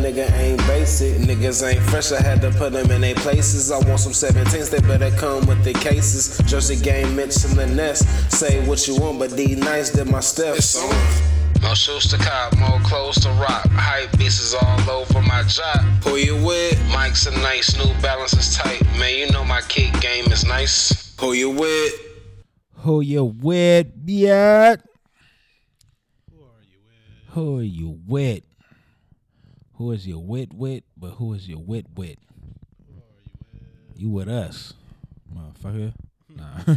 nigga ain't basic. Niggas ain't fresh, I had to put them in their places. I want some 17s, they better come with the cases. Jersey game, Mitch in the nest. Say what you want, but D nice did my steps. It's on. More shoes to cop, more clothes to rock. Hype beats is all over my job. Who you with? Mike's a nice, New Balance is tight. Man, you know my kick game is nice. Who you with? Who you with, yeah? Who are you with? Who is your wit wit? But who is your wit wit? You with us, motherfucker? Nah,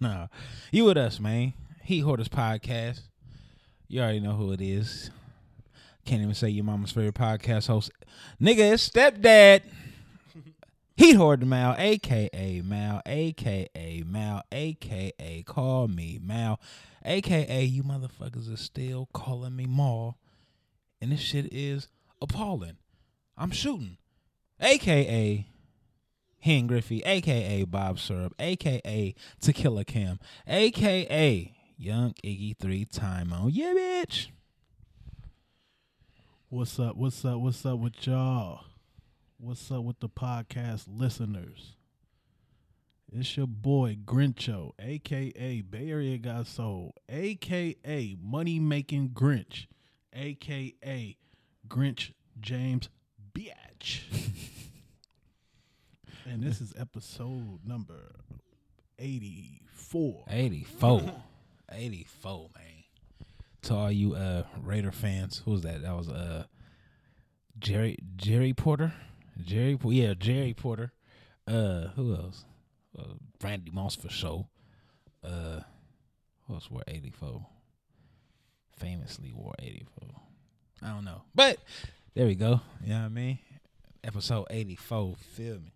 nah. You with us, man. Heat Hoarders podcast. You already know who it is. Can't even say your mama's favorite podcast host. Nigga, it's stepdad. Heat Hoarder Mal, aka Mal, aka Mal, aka call me Mal, aka you motherfuckers are still calling me Mal. And this shit is appalling. I'm shooting. AKA Ken Griffey, aka Bob Syrup, aka Tequila Kim, aka Young Iggy three time on. Yeah, bitch. What's up? What's up? What's up with y'all? What's up with the podcast listeners? It's your boy Grincho, aka Bay Area Got Soul, aka Money Making Grinch, aka Grinch James Biatch. and this is episode number 84. 84. 84, man. To all you uh Raider fans, who was that? That was uh Jerry Jerry Porter. Jerry yeah, Jerry Porter. Uh who else? Uh, Randy Moss for sure. Uh who else wore 84? Famously wore 84. I don't know. But there we go. You know what I mean? Episode 84. Feel me?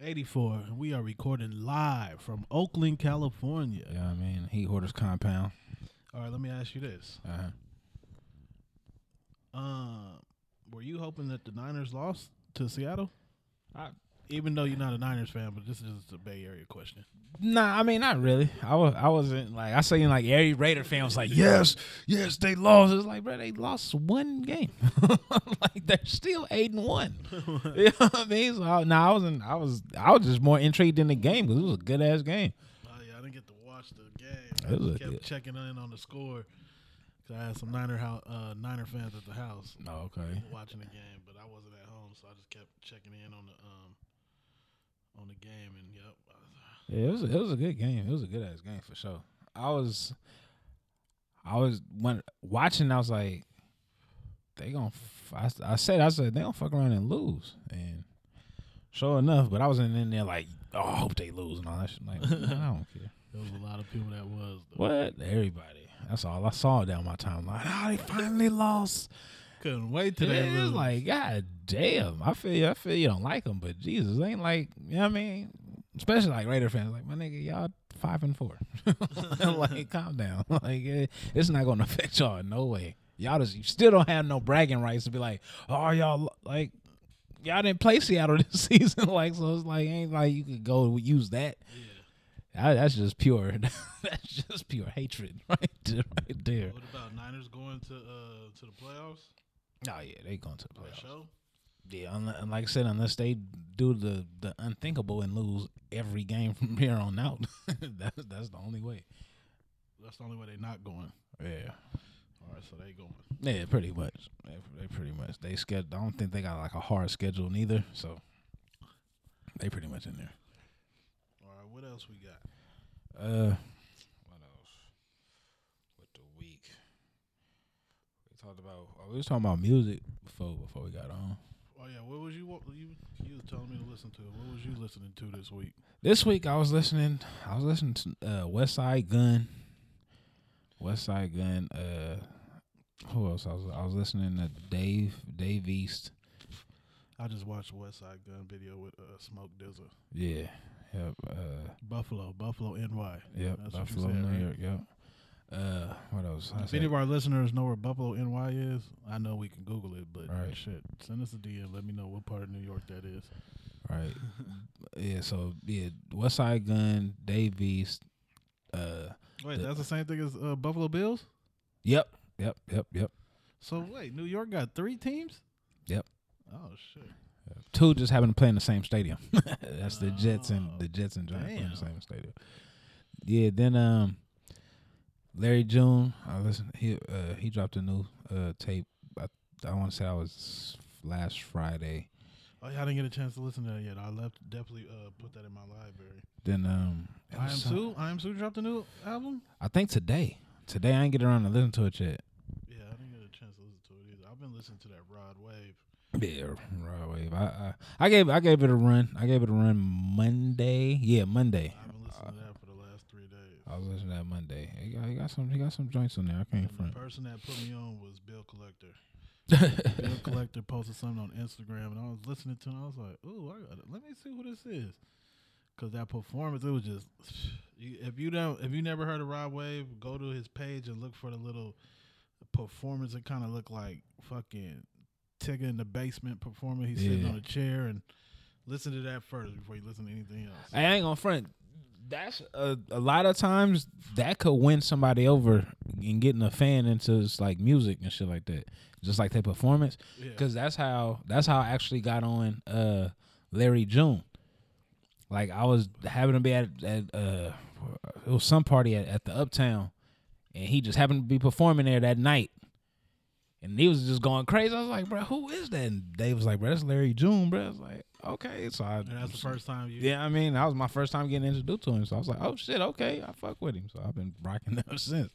84. We are recording live from Oakland, California. You know what I mean? Heat Hoarders compound. All right, let me ask you this. Uh-huh. Um, were you hoping that the Niners lost to Seattle? I, Even though you're not a Niners fan, but this is just a Bay Area question. Nah, I mean not really. I was I wasn't like I seen like every Raider fan was like, yes, yes, they lost. It's like, bro, they lost one game. like they're still eight and one. you know what I mean? So I, nah, I wasn't. I was I was just more intrigued in the game because it was a good ass game. Oh yeah, I didn't get to watch the game. It I was just kept good- checking in on the score. Cause I had some Niner house, uh, Niner fans at the house Oh, okay. watching the game, but I wasn't at home, so I just kept checking in on the um on the game. And yep, Yeah, it was it was a good game. It was a good ass game for sure. I was I was when watching. I was like, they gonna. I said I said they gonna fuck around and lose, and sure enough. But I wasn't in there like, oh, I hope they lose and all that shit. Like, I don't care. there was a lot of people that was. Though. What everybody? That's all I saw down my timeline. Oh, they finally lost. Couldn't wait till Yeah, they lose. like, God damn. I feel you. I feel you don't like them, but Jesus, ain't like, you know what I mean? Especially like Raider fans, like, my nigga, y'all five and four. like, calm down. Like, it, it's not going to affect y'all in no way. Y'all just, you still don't have no bragging rights to be like, oh, y'all, like, y'all didn't play Seattle this season. like, so it's like, ain't like you could go use that. That- that's just pure, that's just pure hatred right there. Right there. What about Niners going to uh to the playoffs? Oh, yeah, they going to the playoffs. Yeah, and like I said, unless they do the the unthinkable and lose every game from here on out, that's that's the only way. That's the only way they're not going. Yeah, All right, so they going. yeah, pretty much. They, they pretty much they schedule. I don't think they got like a hard schedule neither, so they pretty much in there. All right, what else we got? Uh, what else? With the week, we talked about. oh, we was talking about music before before we got on. Oh yeah, what was you what you you was telling me to listen to? What was you listening to this week? This week I was listening. I was listening to uh, Westside Gunn. West Side Gun. Uh, who else? I was I was listening to Dave Dave East. I just watched Westside Gunn video with uh, Smoke DZA. Yeah. Yep. Uh, Buffalo, Buffalo, NY. yep. That's Buffalo, said, New right? York. Yep. Uh, what else? I If said- any of our listeners know where Buffalo, NY is, I know we can Google it, but Right. shit, send us a DM. Let me know what part of New York that is. Right. yeah. So yeah, Westside Gunn, Dave East. Uh, Wait, The- that's the same thing as uh, Buffalo Bills. yep. Yep. Yep. Yep. So wait, New York got three teams. Yep. Oh shit. Two just happen to play in the same stadium. That's the Jets and Oh, the Jets and Giants in the same stadium. Yeah. Then um, Larry June. I listened. He uh he dropped a new uh tape. I I want to say I was last Friday. Oh yeah, I didn't get a chance to listen to that yet. I left definitely uh, put that in my library. Then um, I am some- Sue. Iamsu dropped a new album. I think today. Today I ain't get around to listen to it yet. Yeah, I didn't get a chance to listen to it either. I've been listening to that Rod Wave. Yeah, Rod wave. I, I I gave I gave it a run. I gave it a run Monday. Yeah, Monday. I've been listening to that for the last three days. I was listening to that Monday. He got, he got some he got some joints on there. I can't And the person that put me on was Bill Collector. Bill Collector posted something on Instagram, and I was listening to it. I was like, "Ooh, I gotta, let me see who this is." Cause that performance, it was just. If you don't, if you never heard of Rod Wave, go to his page and look for the little performance. It kind of looked like fucking Tigger in the basement performing. He's sitting on a chair and listen to that first before you listen to anything else. I ain't gonna front. That's a, a lot of times that could win somebody over in getting a fan into like music and shit like that. Just like their performance, Yeah. because that's how that's how I actually got on uh Larry June. Like I was having to be at at uh it was some party at, at the Uptown, and he just happened to be performing there that night. And he was just going crazy. I was like, bro, who is that? And Dave was like, bro, that's Larry June, bro. I was like, okay. So I And that's the first time you. yeah, I mean, that was my first time getting introduced to him, so I was like, "Oh shit, okay, I fuck with him." So I've been rocking ever since.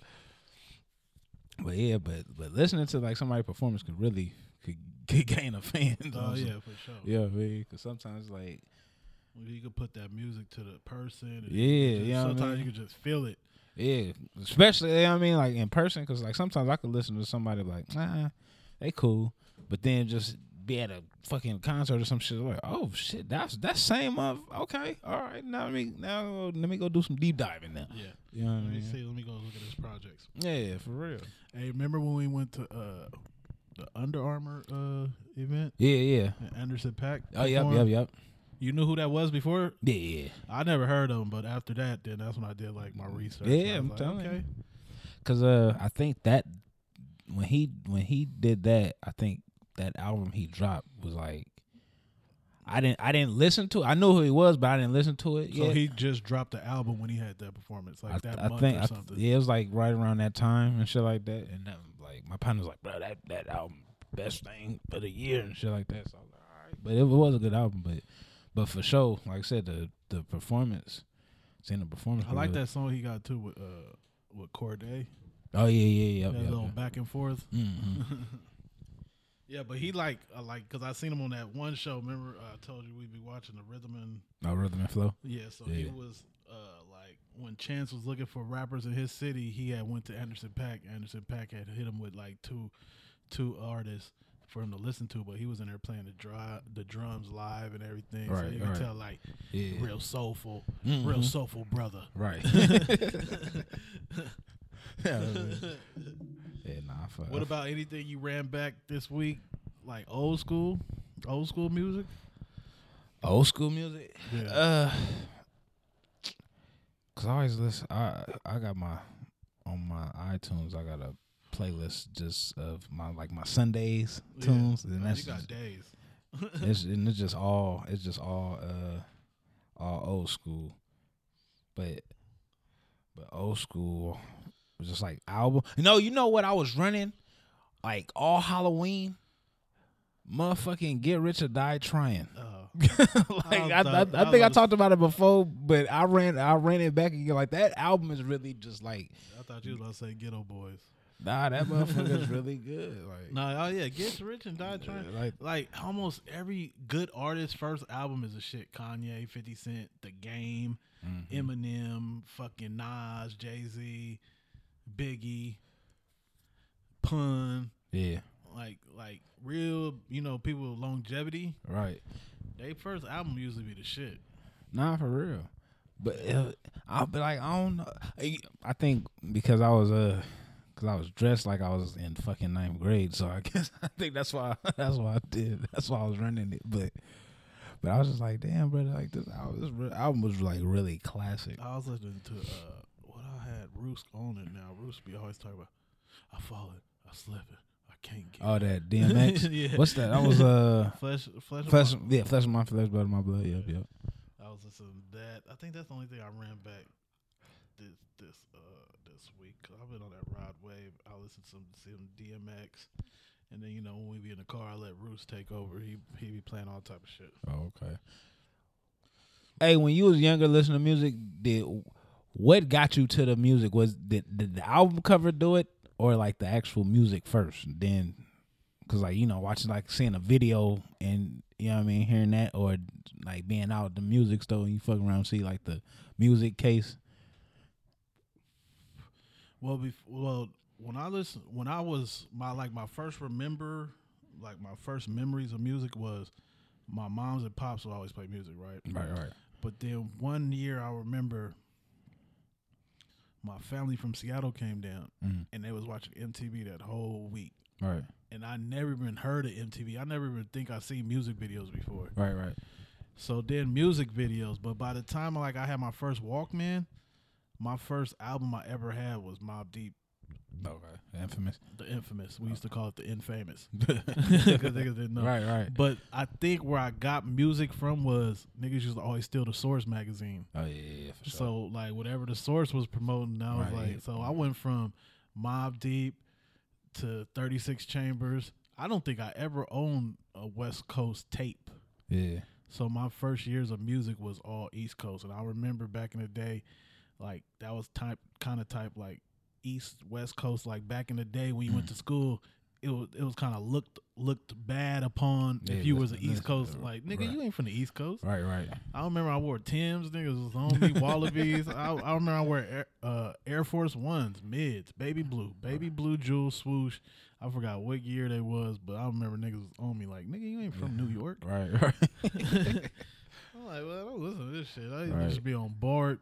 But yeah, but but listening to like somebody performance could really could, could gain a fan. Oh yeah, for sure. yeah, because sometimes like You could put that music to the person. and Yeah, you just- you know what I Sometimes mean? you could just feel it. yeah, especially you know what I mean, like in person, because like sometimes I could listen to somebody like, nah, they cool, but then just be at a fucking concert or some shit like, oh shit, that's that same of okay, all right, now let me now let me go do some deep diving now. Yeah. You know what I Let me mean? see. Let me go look at his projects. Yeah, for real. Hey, remember when we went to uh, the Under Armour uh, event? Yeah, yeah. And Anderson .Paak. Oh, yep, yep, yep. You knew who that was before? Yeah, yeah. I never heard of him, but after that, then that's when I did like my research. Yeah, I I'm like, telling you. okay. Cause uh, I think that when he when he did that, I think that album he dropped was like, I didn't I didn't listen to. it. I knew who he was, but I didn't listen to it. So yet. he just dropped the album when he had that performance, like I, that I month think or I, something. yeah, it was like right around that time and shit like that. And then, like my partner was like, bro, that that album best thing for the year and shit like that. So I was like, all right, but it was a good album. But but for sure, like I said, the the performance, seeing the performance, I like that song he got too with uh with Corday. Oh yeah, yeah, yeah, that yeah. little back and forth. hmm Yeah, but he like uh, like because I seen him on that one show. Remember, uh, I told you we'd be watching the Rhythm and No rhythm and flow. yeah. So he was uh like when Chance was looking for rappers in his city, he had went to Anderson .Paak. Anderson .Paak had hit him with like two two artists for him to listen to, but he was in there playing the dry, the drums live and everything. so Right, you can right. tell like Yeah. real soulful, real Mhm. soulful brother. Right. yeah, nah. Fuck, What about anything you ran back this week, like old school, old school music? old school music? Yeah. Uh, cause I always listen. I I got my on my iTunes. I got a playlist just of my like my Sundays Yeah. tunes, and Oh, that's you got just, days. it's and it's just all it's just all uh all old school, but but old school was just like album. No, you know what I was running like all Halloween. Motherfucking get rich or die trying. Oh. like I I, I, I, think I talked about it before, but I ran I ran it back again. Like that album is really just like I thought you was about to say Geto Boys. Nah, that motherfucker's really good. Like, No, oh yeah, Get Rich and Die Trying. like- Like, almost every good artist first album is a shit. Kanye, Fifty Cent, The Game, Mm-hmm. Eminem, fucking Nas, Jay Z, Biggie, Pun. yeah, Like, like real, you know, people with longevity. right. They first album usually be the shit. Nah, for real. But uh, I'll be like, I don't know. I- think because I was uh, cause I was dressed like I was in fucking ninth grade, so I guess I think that's why that's why I did. That's why I was running it. But but I was just like, damn, brother, like this album, this album was like really classic. I was listening to uh what I had Roos on it now. Roos be always talking about I fallen, I slipping, I can't get Oh, that DMX. Yeah. What's that? That was uh, flesh flesh, of flesh. my- Yeah, flesh of my flesh, blood of my blood. Yep, yep. I was listening to that. I think that's the only thing I ran back this this uh this week. i I've been on that ride wave. I listen to some, some DMX, and then you know when we be in the car, I let Roos take over. He he be playing all type of shit. Oh, okay. Hey, when you was younger, listening to music, did what got you to the music? Was did, did the album cover do it, or like the actual music first? Then, cause like you know, watching like seeing a video and you know what I mean, hearing that, or like being out at the music store and you fuck around and see like the music case. Well, bef- well, when I listen, when I was my like my first remember, like my first memories of music was my mom's and pops would always play music, right? Right, right, But then one year I remember my family from Seattle came down Mhm. and they was watching MTV that whole week. right, And I never even heard of MTV. I never even think I seen music videos before. right, right. So then music videos. But by the time like I had my first Walkman, my first album I ever had was Mobb Deep, Okay, The infamous. the infamous. We used to call it the infamous. Because niggas didn't know. Right, right. But I think where I got music from was niggas used to always steal the Source magazine. Oh yeah, yeah, yeah for sure. So like whatever the source was promoting, I was Right. like, so I went from Mobb Deep to Thirty Six Chambers. I don't think I ever owned a West Coast tape. yeah, So my first years of music was all East Coast, and I remember back in the day, like that was type kind of type like East West Coast. Like back in the day when you went to school, it was it was kind of looked looked bad upon Yeah, if you was an East Coast. Like nigga, right. you ain't from the East Coast. right, right. I remember I wore Tim's, niggas was on me, Wallabies. I, I remember I wear Air, uh, Air Force Ones, mids, baby blue, baby blue jewel swoosh. I forgot what year they was, but I remember niggas was on me like, nigga, you ain't from New York. Right, right. I'm like, well, I don't listen to this shit. I used Right. to be on board,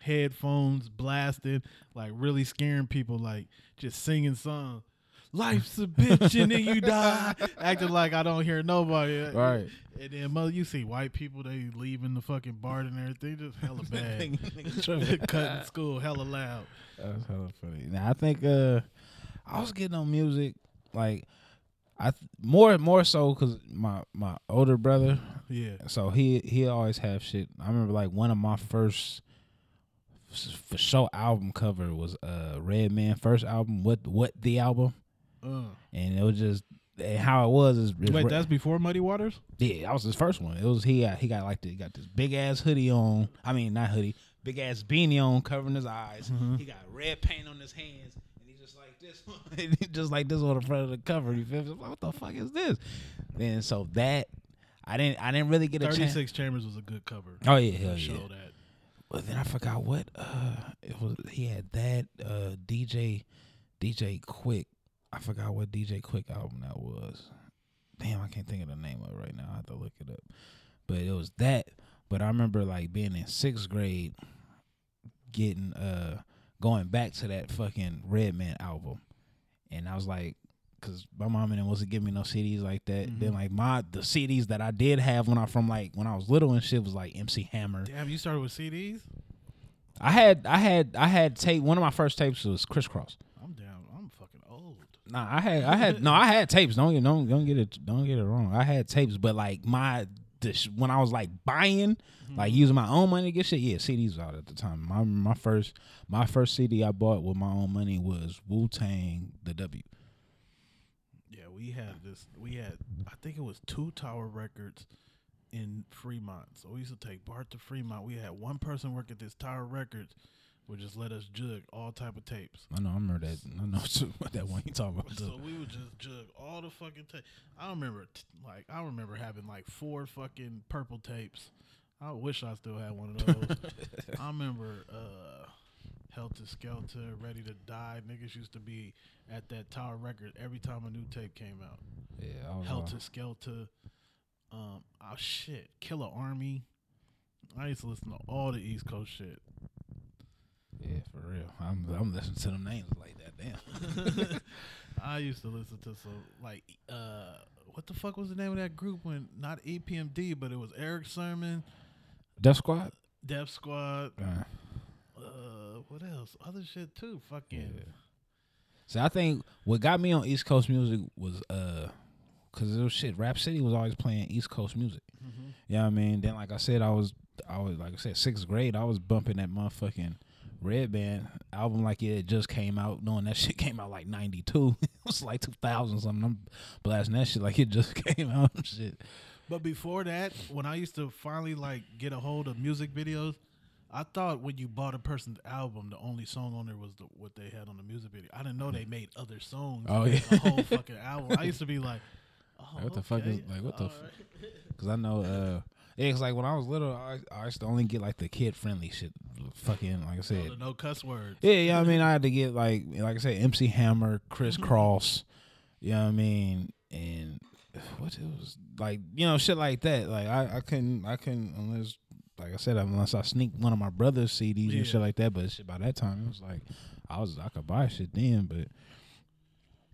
headphones blasted, like really scaring people, like just singing songs. Life's a bitch and then you die. Acting like I don't hear nobody. Right. And then mother, you see white people they leaving the fucking bar and everything, just hella bad. Cutting school, hella loud. That's hella funny. Now I think uh, I was getting on music like I th- more more so because my my older brother, Yeah. so he he always have shit. I remember like one of my first for show album cover was uh Redman first album. What what the album? Uh. And it was just and how it was is is Wait, that's before Muddy Waters? yeah, that was his first one. It was he got he got like the, he got this big ass hoodie on. I mean not hoodie, big ass beanie on covering his eyes. He got red paint on his hands, and he just like this, he just like this on the front of the cover. You feel me? Like, what the fuck is this? Then so that I didn't I didn't really get a chance. 36 Chambers was a good cover. Oh yeah, hell Show yeah. that. But then I forgot what uh it was. He had that uh DJ DJ Quik. I forgot what DJ Quik album that was. Damn, I can't think of the name of it right now. I have to look it up. But it was that. But I remember like being in sixth grade, getting uh going back to that fucking Redman album, and I was like. Cause my mom and wasn't giving me no CDs like that. Then mm-hmm. like my the CDs that I did have when I from like when I was little and shit was like MC Hammer. Damn, you started with CDs? I had I had I had tape. One of my first tapes was Kris Kross. I'm down. I'm fucking old. Nah, I had I had no, I had tapes. Don't get don't don't get it don't get it wrong. I had tapes, but like my the sh- when I was like buying, like mm-hmm. using my own money to get shit. Yeah, CDs was out at the time. My my first my first CD I bought with my own money was Wu Tang the W. We had this. We had, I think it was two Tower Records in Fremont. So we used to take Bart to Fremont. We had one person work at this Tower Records. would just let us jug all type of tapes. I know. I remember that. I know that one you talking about. So we would just jug all the fucking tapes. I remember, t- like, I remember having like four fucking purple tapes. I wish I still had one of those. I remember uh, Helter Skelter, Ready to Die. Niggas used to be at that Tower Record every time a new tape came out. yeah, Helter Skelter. Um, oh shit, Killer Army. I used to listen to all the East Coast shit. yeah, for real. I'm I'm listening to them names like that. Damn. I used to listen to some like uh what the fuck was the name of that group when not EPMD but it was Erick Sermon, Def Squad. Def Squad, Uh, uh what else? Other shit too. Fucking So I think what got me on East Coast music was uh, cause it was shit. Rap City was always playing East Coast music. Mhm. You know what I mean? Then like I said, I was I was like I said, sixth grade, I was bumping that motherfucking Redman album like it just came out, knowing that shit came out like ninety two. it was like two thousand something. I'm blasting that shit like it just came out and shit. But before that, when I used to finally like get a hold of music videos, I thought when you bought a person's album, the only song on there was the, what they had on the music video. I didn't know they made other songs. Oh, yeah. the whole fucking album. I used to be like, oh, What the fuck is- like, what the all right. Cause I know uh it's like when I was little, I, I used to only get like the kid friendly shit. Fucking like I said, the no cuss words. Yeah, yeah. I mean, I had to get like, like I said, MC Hammer, Chris Mm-hmm. Cross. You know what I mean? And what it was like, you know, shit like that. Like I, I couldn't, I couldn't unless, like I said, unless I sneak one of my brother's CDs Yeah. and shit like that. But shit, by that time, it was like I was, I could buy shit then. But,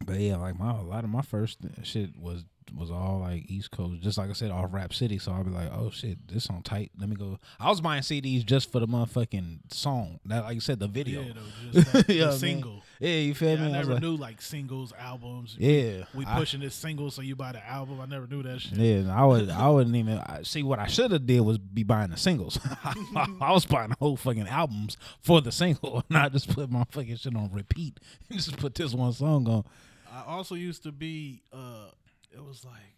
but yeah, like my a lot of my first shit was was all like East Coast, just like I said, off Rap City. So I'll be like, oh shit, this song tight. Let me go. I was buying CDs just for the motherfucking song. That, like you said, the video. Yeah, though, just Yeah, the man. Yeah, you feel Yeah, me? I I never like, knew like singles, albums. Yeah, we I- pushing this single, so you buy the album. I never knew that shit. Yeah, I would. I wouldn't even I, see what I should have did was be buying the singles. I was buying the whole fucking albums for the single, and I just put my fucking shit on repeat. and just put this one song on. I also used to be. uh It was like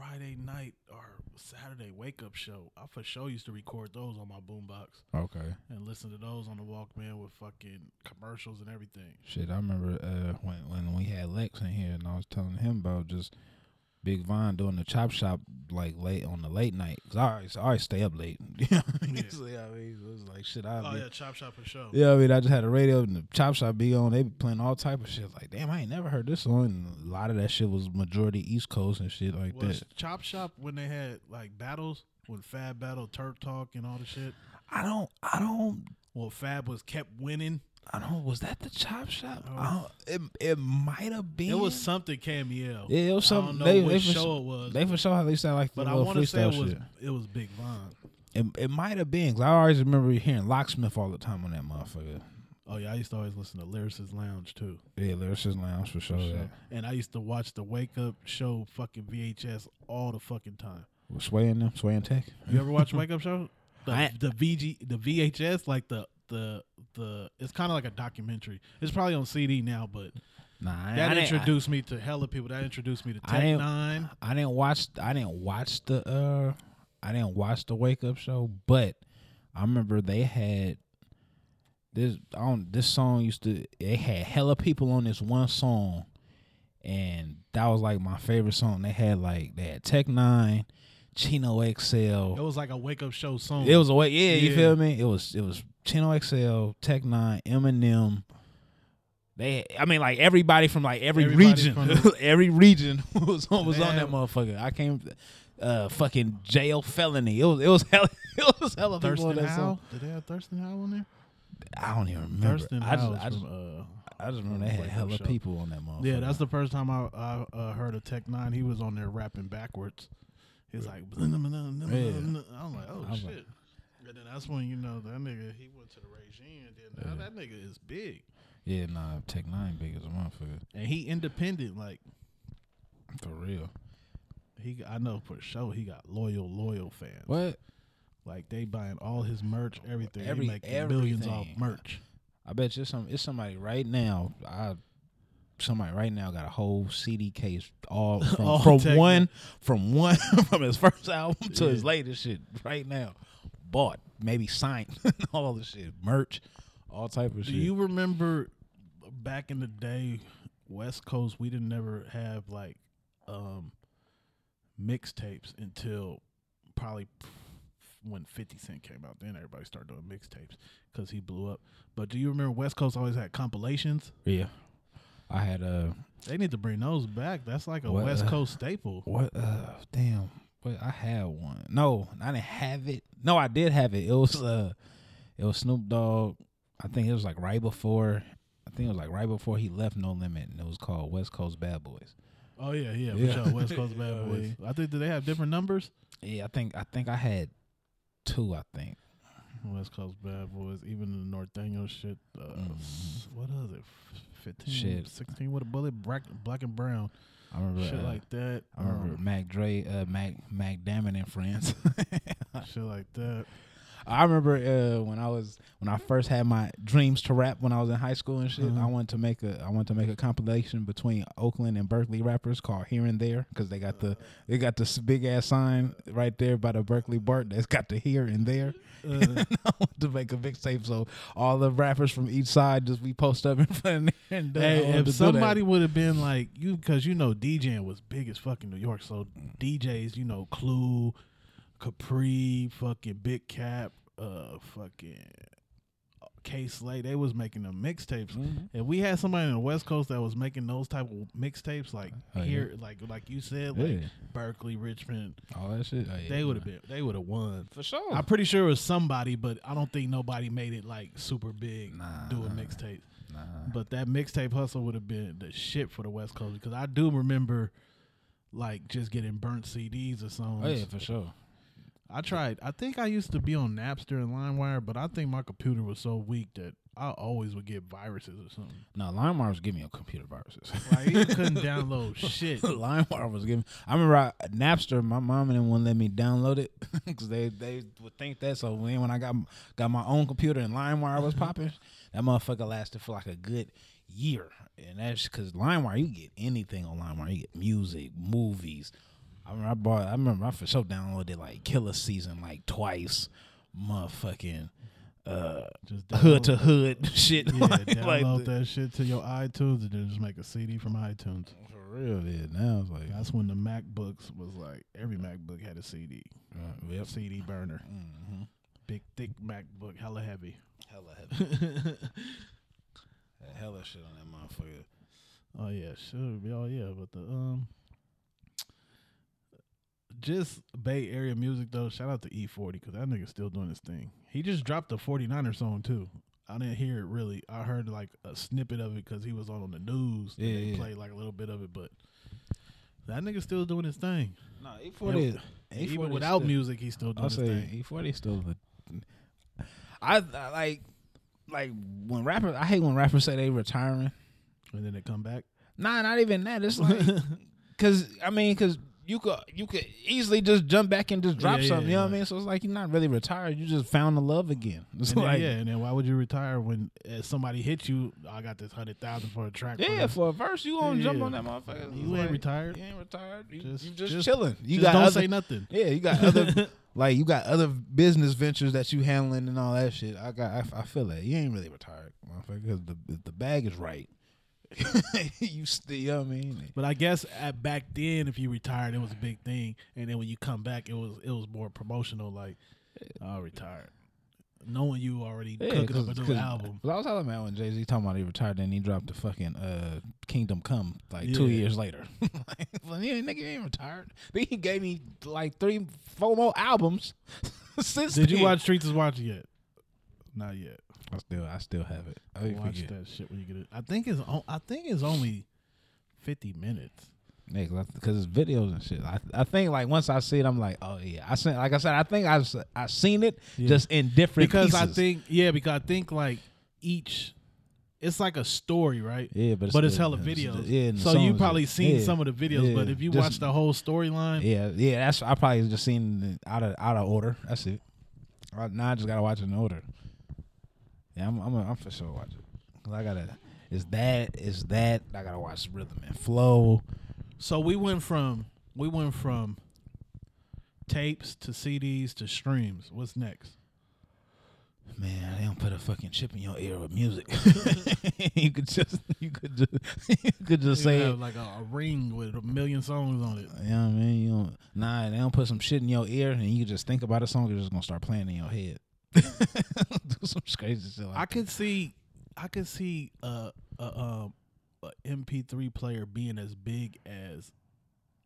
Friday night or Saturday wake up show. I for sure used to record those on my boombox Okay, and listen to those on the Walkman with fucking commercials and everything. shit. I remember uh, when when we had Lex in here, and I was telling him about just Big Von doing the chop shop like late on the late night. Cause I always, I always stay up late. You know I mean? Yeah. So, yeah, I mean, it was like shit. I Oh be, yeah, Chop Shop for sure. Yeah, I mean, I just had a radio and the chop shop be on. They be playing all type of shit. Like, damn, I ain't never heard this song. And a lot of that shit was majority East Coast and shit like Was that. Chop Shop when they had like battles when Fab battled Turk Talk and all the shit. I don't, I don't, Well, Fab was kept winning. I don't. know, Was that the chop shop? Oh. I don't, it it might have been. It was something cameo. Yeah, it was I something. don't know they, which they for show sure- it was, They for sure how they sound like the but I little want to say it freestyle was shit. it was Big Von. It, it might have been because I always remember hearing Locksmith all the time on that motherfucker. Oh yeah, I used to always listen to Lyricist Lounge too. Yeah, Lyricist Lounge for sure. And I used to watch the Wake Up Show fucking VHS all the fucking time. Was Sway in them, Sway and Tech. You ever watch Wake Up Show? The, I- the VG the VHS like the the the it's kind of like a documentary. It's probably on CD now, but Nah, I, that I introduced me to hella people. That introduced me to I Tech didn't- Nine. I didn't watch. I didn't watch the. uh I didn't watch the Wake Up Show, but I remember they had this. On this song used to. They had hella people on this one song, and that was like my favorite song. They had like they had Tech N9ne, Chino XL. It was like a Wake Up Show song. It was a way, yeah, you feel me? It was it was Chino XL, Tech N9ne, Eminem. They, I mean, like everybody from like every Everybody region, every region was on was on that motherfucker. I came, uh, fucking jail felony. It was it was hella it was hella people Thurston that Howe. Did they have Thirstin Howl on there? I don't even remember. Thurston I just, I just, from, uh, I just remember they had hella Show. people on that motherfucker. Yeah, that's the first time I, I uh, heard of Tech N9ne. He was on there rapping backwards. He's like, I'm like, oh I was shit. like- and then that's when you know that nigga he went to the regime. And then now that nigga is big yeah, nah, Tech N9ne big as a motherfucker and he independent. Like for real. he, I know for sure he got loyal, loyal fans. What? Like they buying all his merch, everything. Every- he making millions off merch. I bet you some it's somebody right now. I somebody right now got a whole CD case all from, All from one from one from his first album to his latest shit right now. Bought, maybe signed, all the shit, merch, all type of Do shit. you remember back in the day, West Coast? We didn't never have like um mixtapes until probably when Fifty Cent came out. Then everybody started doing mixtapes because he blew up. But do you remember West Coast always had compilations? yeah, I had a They need to bring those back. That's like a What, West uh, Coast staple. what? Uh, damn. But I had one. No, I didn't have it. No, I did have it. It was uh, it was Snoop Dogg. I think it was like right before. I think it was like right before he left No Limit, and it was called West Coast Bad Boys. Oh yeah, yeah, Yeah. for sure. West Coast Bad Boys. I think do they have different numbers? Yeah, I think I think I had two. I think. West Coast Bad Boys, even the Northaniel shit. Uh, Mhm. s- What it? 15, Shit. 16 with a bullet, black, black and brown. I remember shit uh, like that. I remember um, Mac Dre, uh, Mac Mac Damon and friends. shit like that. I remember uh, when I was when I first had my dreams to rap when I was in high school and shit. Mhm. I wanted to make a I wanted to make a compilation between Oakland and Berkeley rappers called Here and There because they got the they got this big ass sign right there by the Berkeley Bart that's got the Here and There. Uh, I wanted to make a mixtape so all the rappers from each side just we post up in front of there. And, Hey, if somebody would have been like you, because you know DJing was big as fucking New York, so DJs, you know, Clue, Capri, fucking Big Kap, uh, fucking Kay Slay, they was making them mixtapes. Mhm. If we had somebody in the West Coast that was making those type of mixtapes, like Oh, yeah. here, like like you said, like Yeah. Berkeley, Richmond, all that shit. Oh, yeah, they would have been, they would have won. for sure. I'm pretty sure it was somebody, but I don't think nobody made it like super big Nah. doing mixtapes. Nah. But that mixtape hustle would have been the shit for the West Coast because I do remember like just getting burnt CDs or songs. Oh yeah, for sure. I tried. I think I used to be on Napster and LimeWire, but I think my computer was so weak that I always would get viruses or something. No, LimeWire was giving me a computer viruses. Like you couldn't download shit. LimeWire was giving. I remember I, Napster. My mom and them wouldn't let me download it because they they would think that. So when when I got got my own computer and LimeWire was popping, that motherfucker lasted for like a good year. And that's because LimeWire, you get anything on LimeWire. You get music, movies. I remember I bought. I remember I for sure downloaded like Killa Season like twice. Motherfucking uh, Just hood to hood shit. Yeah, like, like download the- that shit to your iTunes and then just make a CD from iTunes. for real. Yeah, now it's like That's when the MacBooks was like every MacBook had a CD, uh, yep. CD burner, Mm-hmm. big thick MacBook, hella heavy. Hella heavy. hella shit on that motherfucker. Oh yeah, sure. Oh yeah, but the um, just Bay Area music though. Shout out to E40 because that nigga's still doing his thing. He just dropped a 49er song too. I didn't hear it really. I heard like a snippet of it because he was on on the news. and Yeah, they yeah. played like a little bit of it, but that nigga still doing his thing. No, E forty. is Even without music, he's still doing I'll his say thing. E forty still the. I, I like, like when rappers. I hate when rappers say they retiring. And then they come back. Nah, not even that. It's like, cause I mean, cause you could you could easily just jump back and just drop Yeah, yeah, something. You know what I mean? So it's like you're not really retired. You just found the love again. It's And then, yeah, and then why would you retire when uh, somebody hit you? I got this hundred thousand for a track. Yeah, from for a verse, you gonna Yeah, jump on that motherfucker. You It's ain't retired. You ain't retired. You Just- just, you just, just- chilling. You Just got don't other, say nothing. Yeah, you got other like you got other business ventures that you handling and all that shit. I got. I, I feel that you ain't really retired, motherfucker. Because the the bag is right. you still, you know what I mean? But I guess at back then, if you retired, it was a big thing, and then when you come back, it was it was more promotional. Like, I retired, knowing you already cooking up a new album. I was talking about when Jay Z talking about he retired, and he dropped the fucking uh, Kingdom Come like two years later. like, well, you ain't nigga you ain't retired. But he gave me like three, four more albums since. Did you watch Streets is Watching yet? Not yet. I still, I still have it. I Watch forget. that shit when you get it. I think it's on, I think it's only fifty minutes. Yeah, because it's videos and shit. I I think like once I see it, I'm like, oh yeah. I seen like I said, I think I've I seen it Yeah. just in different Because I think yeah, because I think like each. It's like a story, right? yeah, but it's, But it's hella videos. Yeah, so you probably yeah. seen Yeah. some of the videos, but if you Just- watch the whole storyline, Yeah, yeah, that's I probably just seen it out of out of order. That's it. Now I just gotta watch it in order. Yeah, I'm I'm, I'm for sure watching. 'Cause I gotta. Is that is that I gotta watch rhythm and flow. So we went from we went from tapes to CDs to streams. What's next? Man, they don't put a fucking chip in your ear with music. you could just, you could just, you could just You say, it. like a, a ring with a million songs on it. you know what I mean? You don't, nah, they don't put some shit in your ear, and you just think about a song. It's just gonna start playing in your head. Do some crazy shit like I that. see, I could see a, a um a MP3 player being as big as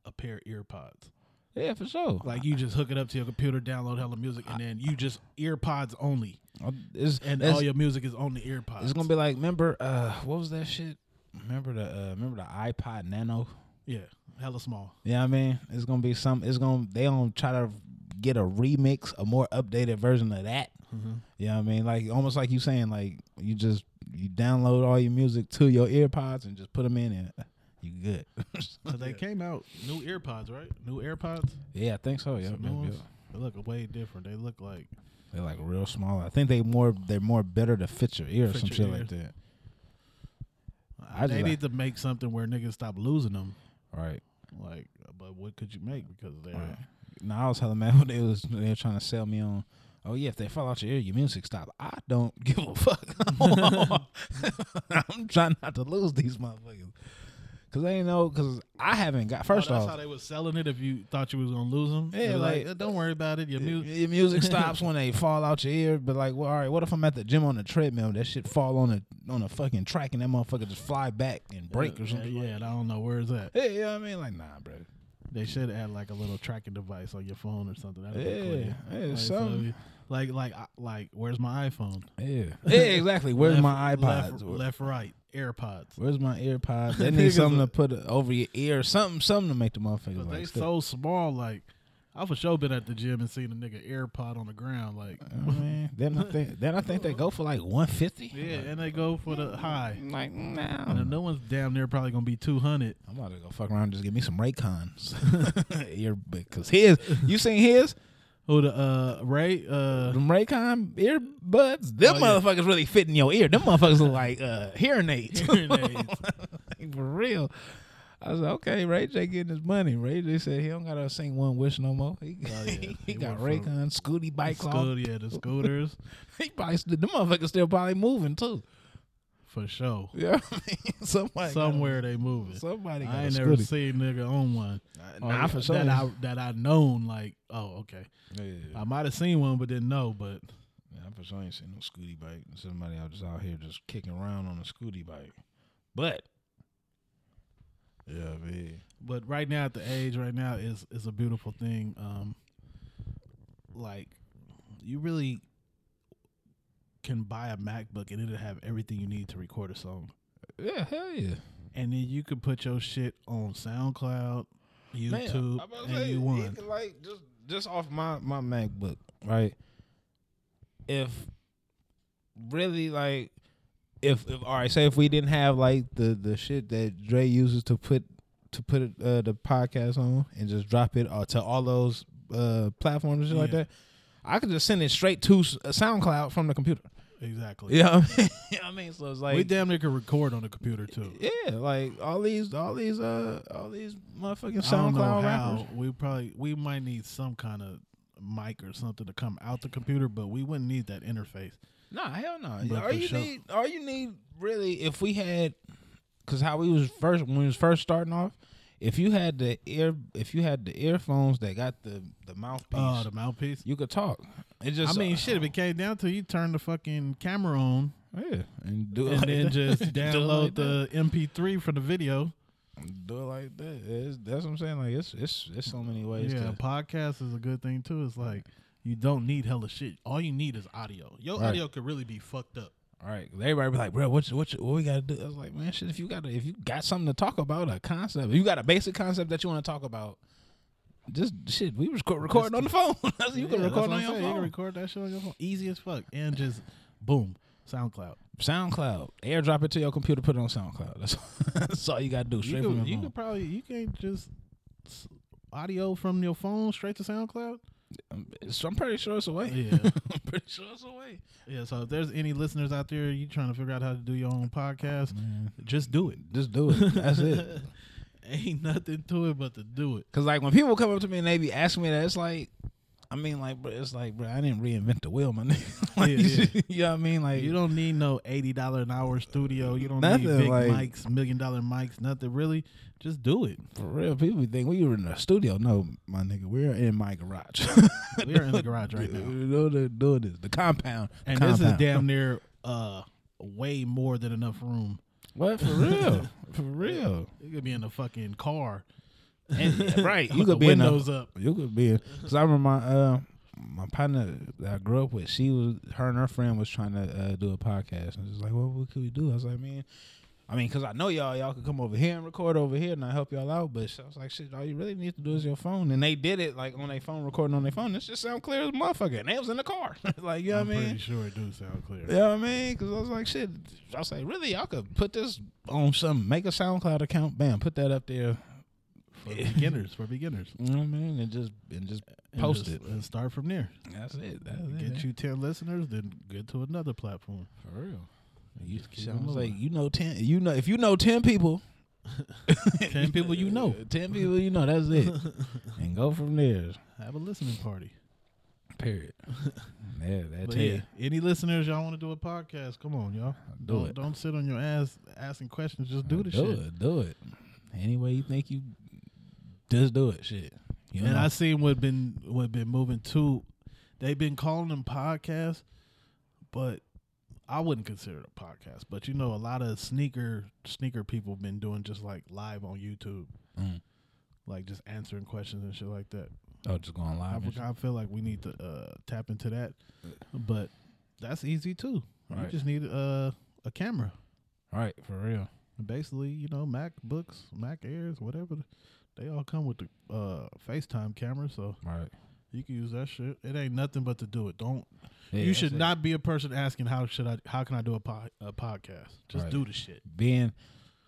a pair of earpods. Yeah, for sure. Like you just hook it up to your computer, download hella music, and then you just earpods only, Uh, it's, and it's- all your music is on the earpods. It's gonna be like, remember, uh, what was that shit? Remember the, uh, remember the iPod Nano? yeah, hella small. Yeah, I mean, it's gonna be some. It's gonna they gonna try to get a remix, a more updated version of that. Mm-hmm. Yeah, I mean, like almost like you saying, like you just you download all your music to your earpods and just put them in, and uh, you good. They came out new earpods, right? New AirPods. yeah, I think so. Yeah, Some new ones. They look way different. They look like they're like real small. I think they more they're more better to fit your ear or some shit ear. like that. I they just like- need to make something where niggas stop losing them. Right. Like, but what could you make because they're Right. No, I was telling man what they was they were trying to sell me on. Oh yeah, if they fall out your ear, your music stop. I don't give a fuck. I'm trying not to lose these motherfuckers. Cause they ain't know. Cause I haven't got. First oh, that's off, how they was selling it. If you thought you was gonna lose them, Yeah, like, like- uh, don't worry about it. Your music. your music stops when they fall out your ear. But like, well, all right, what if I'm at the gym on the treadmill? That shit fall on a on a fucking track and that motherfucker just fly back and break or something. Yeah, like and I don't know where it's at. Yeah, you know what I mean? Like, nah, bro. They should add like a little tracking device on your phone or something. That'd Yeah, yeah, like, something. like like like where's my iPhone? Yeah, yeah, exactly. Where's Left- my iPods? Left, left, right, AirPods. Where's my AirPods? They need something to put over your ear, something, something to make the motherfuckers But like. they stick. so small. Like I for sure been at the gym and seen a nigga AirPod on the ground. Like I mean, then I think, then I think they go for like one fifty. yeah, and they go for the high. like And the no. new one's damn near probably gonna be two hundred. I'm about to go fuck around and just give me some Raycons. ear, because his, you seen his, Oh, the uh Ray uh them Raycon earbuds. Them Oh, yeah. motherfuckers really fit in your ear. Them motherfuckers look like uh, hearing aids. Hearing aids. Like, for real. I was like, okay, Ray J getting his money. Ray J said he don't gotta sing one wish no more. He, Oh, yeah. he, He got Raycon scooty bikes on. Scoot, yeah, the scooters He probably still, the motherfuckers still probably moving too. for sure. Yeah, I mean, somebody Somewhere they moving. Somebody got I ain't never seen nigga on one. Nah, Or oh, for sure. That I that I known like oh okay. yeah, I might have seen one but didn't know. But yeah, I for sure ain't seen no scooty bike. Somebody out just out here just kicking around on a scooty bike. But yeah, man. but right now at the age right now is is a beautiful thing. Um, like you really can buy a MacBook and it'll have everything you need to record a song, Yeah, hell yeah. and then you could put your shit on SoundCloud, YouTube, Man, and say, you won. like just just off my my MacBook, right? If really like if, if all right, say if we didn't have like the the shit that Dre uses to put to put uh, the podcast on and just drop it uh, to all those uh, platforms and shit like that, I could just send it straight to uh, SoundCloud from the computer. Exactly. Yeah, you know I mean? You know what I mean, so it's like we damn near could record on the computer too. yeah, like all these all these uh all these motherfucking I don't know SoundCloud rappers. We probably we might need some kind of mic or something to come out the computer, but we wouldn't need that interface. Nah, hell no. But all you sure. need, all you need, really, if we had, because how we was first when we was first starting off, if you had the ear, if you had the earphones that got the the mouthpiece, Oh, the mouthpiece. you could talk. It just, I mean, shit. If uh, it came down to you turn the fucking camera on yeah, and do it and then just download like the MP3 for the video. do it like that. It's, that's what I'm saying. Like it's it's it's so many ways. Yeah, to, podcast is a good thing too. It's like you don't need hella shit. All you need is audio. Your Right. audio could really be fucked up. All right, everybody be like, bro, what you- what you- what we gotta do? I was like, man, shit. If you got if you got something to talk about, a concept, if you got a basic concept that you want to talk about, just shit. We was record, recording on the phone. You can record on your saying. You can phone. record that shit on your phone. Easy as fuck. And just boom, SoundCloud. SoundCloud, airdrop it to your computer, put it on SoundCloud. That's, that's all you gotta do. You Straight from could, your you phone. could probably you can't just audio from your phone straight to SoundCloud. Um, so I'm pretty sure it's a way. Yeah. I'm pretty sure it's a way. Yeah, so if there's any listeners out there, you trying to figure out how to do your own podcast, just do it. Just do it. That's it. Ain't nothing to it but to do it. Cause like when people come up to me and they be asking me that, it's like I mean, like, bro, it's like, bro, I didn't reinvent the wheel, my nigga. like, Yeah, yeah. you know what I mean? Like, You don't need no eighty dollar an hour studio. You don't Nothing, need big like- mics, million dollar mics. Nothing really. Just do it. for real, people think we were in a studio. No, my nigga, we're in my garage. We are in the garage right now, You know they're doing this. The compound, and this is compound. damn near uh way more than enough room. what for real, for real. You could be in a fucking car. And, right, you could be in a- up. You could be because I remember my uh my partner that I grew up with. She was her and her friend was trying to uh, do a podcast, and was like, "Well, what could we do?" I was like, "Man." I mean, cause I know y'all, y'all could come over here and record over here, and I help y'all out. But I was like, shit, all you really need to do is your phone, and they did it like on their phone, recording on their phone. This just sound clear as a motherfucker, and they was in the car, like you know I'm what I mean? pretty sure it do sound clear. You know what I mean? Because I was like, shit. I was like, really? Y'all could put this on some, make a SoundCloud account, bam, put that up there. For beginners, for beginners. You know what I mean? And just and just And post just- it. and start from there. That's it. That's it. Get you ten listeners, then get to another platform. for real. You sounds like you know ten. You know if you know ten people, Ten people you know. ten people you know. That's it. and go from there. Have a listening party. Period. yeah, that But yeah, any listeners y'all want to do a podcast? Come on, y'all. Do don't it. don't sit on your ass asking questions. Just do the do shit. it. Do it. Any way you think you, just do it. Shit. You And know? I seen what been what been moving too. They've been calling them podcasts, but I wouldn't consider it a podcast. But you know, a lot of sneaker sneaker people have been doing just like live on YouTube, Mm. like just answering questions and shit like that. Oh, just going live. shit. I feel like we need to uh, tap into that, but that's easy too. You just need uh, a camera. Right, for real. Basically, you know, MacBooks, Mac Airs, whatever, they all come with the uh, FaceTime camera, so Right. you can use that shit. It ain't nothing but to do it. Don't Yeah, you should it. not be a person asking how should I how can I do a, po- a podcast? Just Right. do the shit. being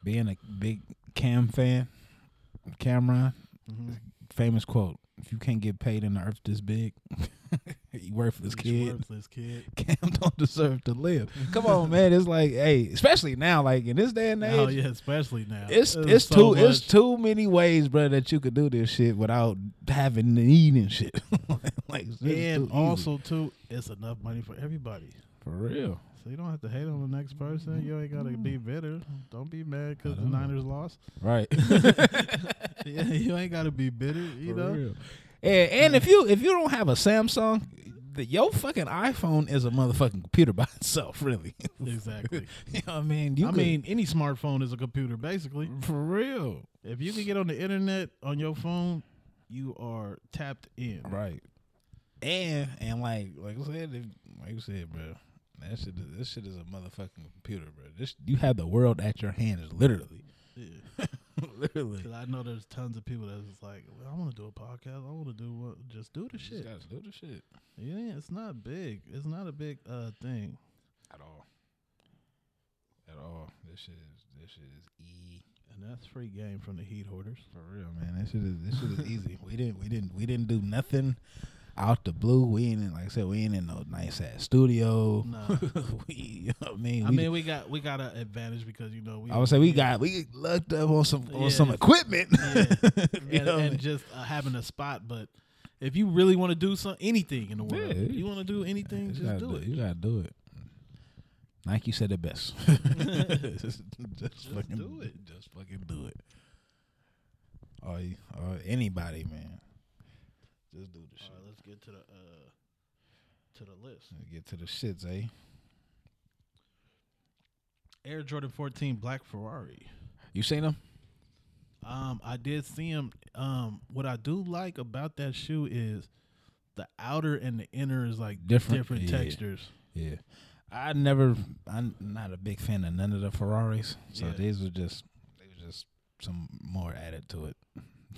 being a big Cam fan, Cam'ron, Mm-hmm. famous quote: "If you can't get paid in the earth this big, you worthless kid. worthless kid. Cam don't deserve to live." Come on, man. It's like, hey, especially now, like in this day and oh, age, Oh yeah, especially now. it's There's it's so too it's too many ways, bro, that you could do this shit without having to eat and shit. like, it's and too easy. also too, it's enough money for everybody. for real. So you don't have to hate on the next person. You ain't gotta be bitter. Don't be mad because the. Niners lost. Right. yeah, you ain't gotta be bitter. You For know. real. And, and if you if you don't have a Samsung, the, your fucking iPhone is a motherfucking computer by itself, really. Exactly. you know what I mean? You I could- mean, any smartphone is a computer, basically. for real. If you can get on the internet on your phone, you are tapped in. Right. And and like like I said, if, like you said, bro, that shit is, this shit is a motherfucking computer, bro. This you have the world at your hands, literally. Yeah. literally. Cause I know there's tons of people that's like, well, I want to do a podcast. I want to do what? Just do the Just shit. gotta do the shit Yeah, it's not big. It's not a big uh thing. at all. At all. This shit is this shit is e And that's free game from the Heat Hoarders. For real, man. That shit is this shit is easy. We didn't we didn't we didn't do nothing out the blue. We ain't in like I said, we ain't in no nice ass studio. Nah. we you know I mean I we, mean, we got we got an advantage because you know we. I would say we got we lucked up on some on some equipment. Yeah. You and, know and just uh, having a spot. But if you really want to do some anything in the world, Yeah. you want to do anything, just gotta do it. You gotta do it. Nike said it best. just, just fucking do it. Just fucking do it. Or, or anybody, man. Just do the shit. All right, let's get to the uh to the list. Let's Get to the shits, eh? Air Jordan 14 Black Ferrari. You seen them? Um, I did see them. Um, what I do like about that shoe is the outer and the inner is like Different, different, yeah. textures. Yeah. I never. I'm not a big fan of none of the Ferraris. So Yeah. these were just. They were just some more added to it.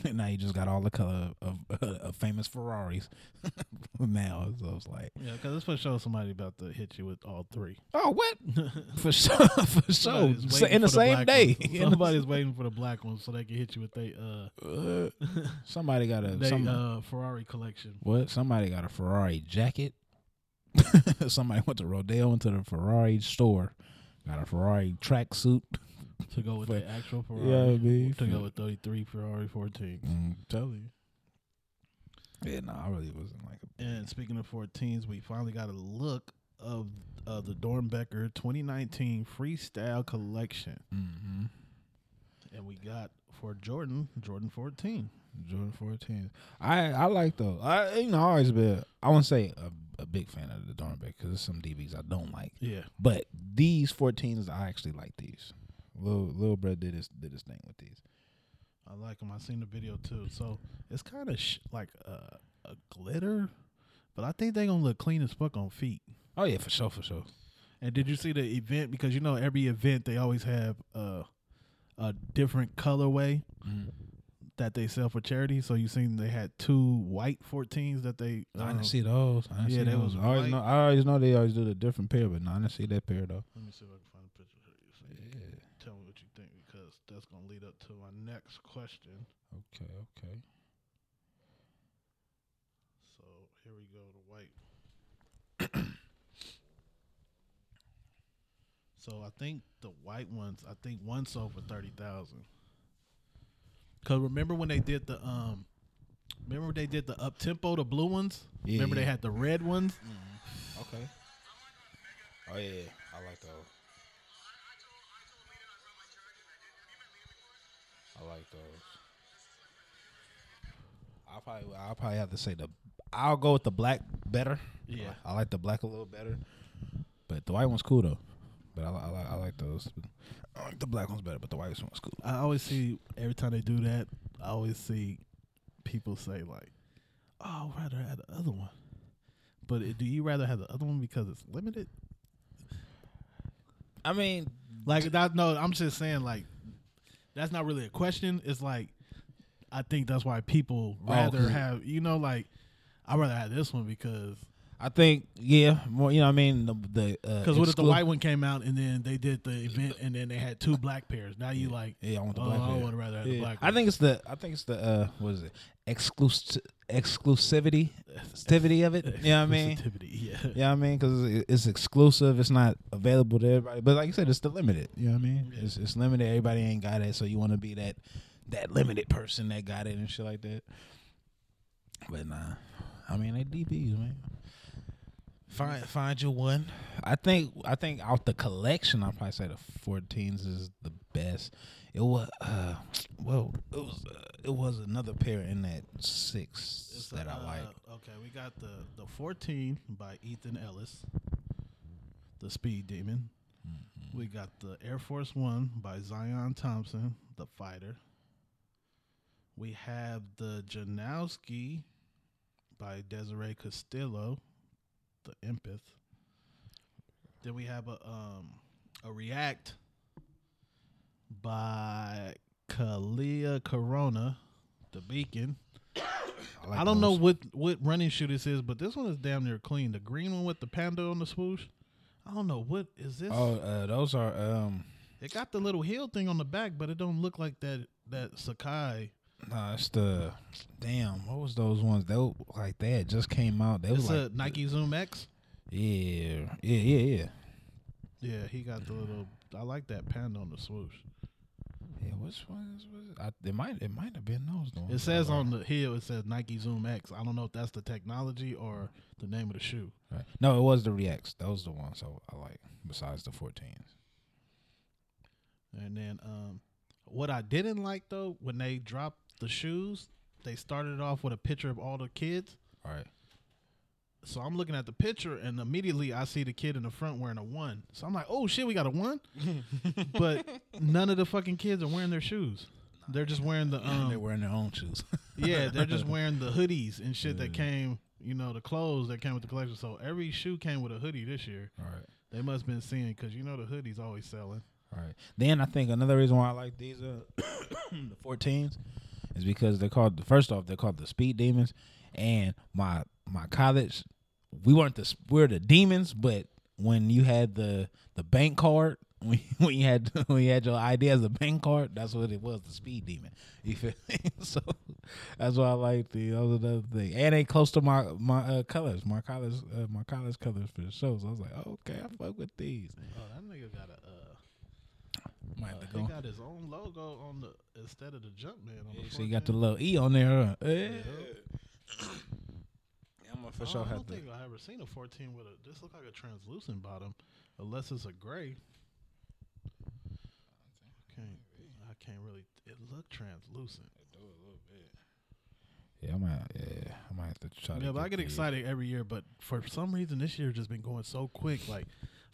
now you just got all the color of, of famous Ferraris. now so it's like, Yeah, because it's for sure somebody about to hit you with all three. oh what? for sure, for sure. So in the for same day. the- Somebody's waiting for the black ones so they can hit you with they uh Uh, somebody got a they some, uh Ferrari collection. what? Somebody got a Ferrari jacket. somebody went to Rodeo into the Ferrari store, got a Ferrari tracksuit. To go with For- the actual Yeah, Ferrari. man. to go with 33 Ferrari 14. Mm, tell you. Yeah, no, I really wasn't like. A, And speaking of 14s, we finally got a look of uh, the Doernbecher 2019 Freestyle Collection. mm-hmm. And we got for Jordan, Jordan 14. Jordan 14. I I like those. I you know I always been I won't say a, a big fan of the Dornbeck because there's some DBs I don't like. Yeah. But these 14s, I actually like these. Lil Lil Brett did his did his thing with these. I like them. I seen the video too. So it's kind of sh- like a, a glitter, but I think they gonna look clean as fuck on feet. Oh yeah, for sure, for sure. And did you see the event? Because you know every event they always have uh, a different colorway Mm-hmm. that they sell for charity. So you seen they had two white 14s that they. I um, didn't see those. I didn't yeah, see those. was I always know. I always know they always do the different pair, but no, I didn't see that pair though. Let me see if I can find a picture for you. So you can tell me what you think because that's gonna lead up to my next question. Okay, okay. So here we go, the white. so I think the white ones, I think one sold for thirty thousand. Cause remember when they did the um, remember they did the up tempo, the blue ones. Yeah, remember they had the red ones. Okay. Oh yeah, yeah. I like those. I like those. I'll probably I'll probably have to say the I'll go with the black better. Yeah. I like the black a little better, but the white one's cool though. But I, I like I like those. I like the black one's better, but the white one's cool. I always see every time they do that, I always see people say like, "Oh, I'd rather have the other one." But it- do you rather have the other one because it's limited? I mean, Like that? No, I'm just saying like that's not really a question. It's like I think that's why people Oh, rather have you know like I'd rather have this one because I think yeah, more you know what I mean the the uh, because what if the white one came out and then they did the event and then they had two black pairs? Now you like Yeah, I want the oh, black. I pair. would rather have the Yeah. black. I think it's the I think it's the uh what is it exclusive exclusivity exclusivity of it. You know what I mean? Exclusivity, Yeah. Yeah, I mean because it's exclusive. It's not available to everybody. But like you said, it's the limited. You know what I mean? It's it's limited. Everybody ain't got it, so you want to be that that limited person that got it and shit like that. But nah, I mean they DBs man. Find find your one. I think I think out the collection, I'll probably say the 14s is the best. It was uh, well, it was uh, it was another pair in that six It's that a, I uh, like. Okay, we got the the 14 by Ethan Ellis, the Speed Demon. Mm-hmm. We got the Air Force One by Zion Thompson, the Fighter. We have the Janoski by Desiree Castillo, the Empath. Then we have a um a React by Kalia Corona, the Beacon. like I don't know what what running shoe this is, but this one is damn near clean. The green one with the panda on the swoosh. I don't know what is this. Oh, uh, those are um. It got the little heel thing on the back, but it don't look like that that Sacai. Nah, it's the damn. What was those ones? They were, like they had just came out. They was like Nike Zoom X. yeah, yeah, yeah, yeah. Yeah, he got the little. I like that panda on the swoosh. Yeah, which one is was it? I, it might it might have been those. ones It says on the heel, it says Nike Zoom X. I don't know if that's the technology or the name of the shoe. Right. No, it was the Reacts. Those the ones I, I like. Besides the 14s. And then um, what I didn't like though, when they dropped the shoes, they started off with a picture of all the kids. All right. So I'm looking at the picture, and immediately I see the kid in the front wearing a one. So I'm like, "Oh shit, we got a one!" but none of the fucking kids are wearing their shoes. They're just wearing the um, they're wearing their own shoes. yeah, they're just wearing the hoodies and shit that came, you know, the clothes that came with the collection. So every shoe came with a hoodie this year. All right. They must have been seeing because you know the hoodies always selling. All right. Then I think another reason why I like these uh the 14s is because they're called first off they're called the Speed Demons, and my my college we weren't the we're the demons, but when you had the the bank card. When, when you had when you had your ID as a bank card, that's what it was, the speed demon. You feel me? So that's why I like the other thing. And they close to my my uh, colors, my college uh, my college colors for the show. So I was like, okay, I fuck with these. Oh, that nigga got a. Uh, Might have to he go. got his own logo on the instead of the Jumpman on the. So you got the little E on there. Huh? Eh. Yeah. for I sure don't to. think I ever seen a 14 with a. This look like a translucent bottom, unless it's a gray. Can't I can't really. It looked translucent. Yeah, I might. Yeah, I might have to try. to Yeah, but I get excited every year. But for some reason, this year just been going so quick. Like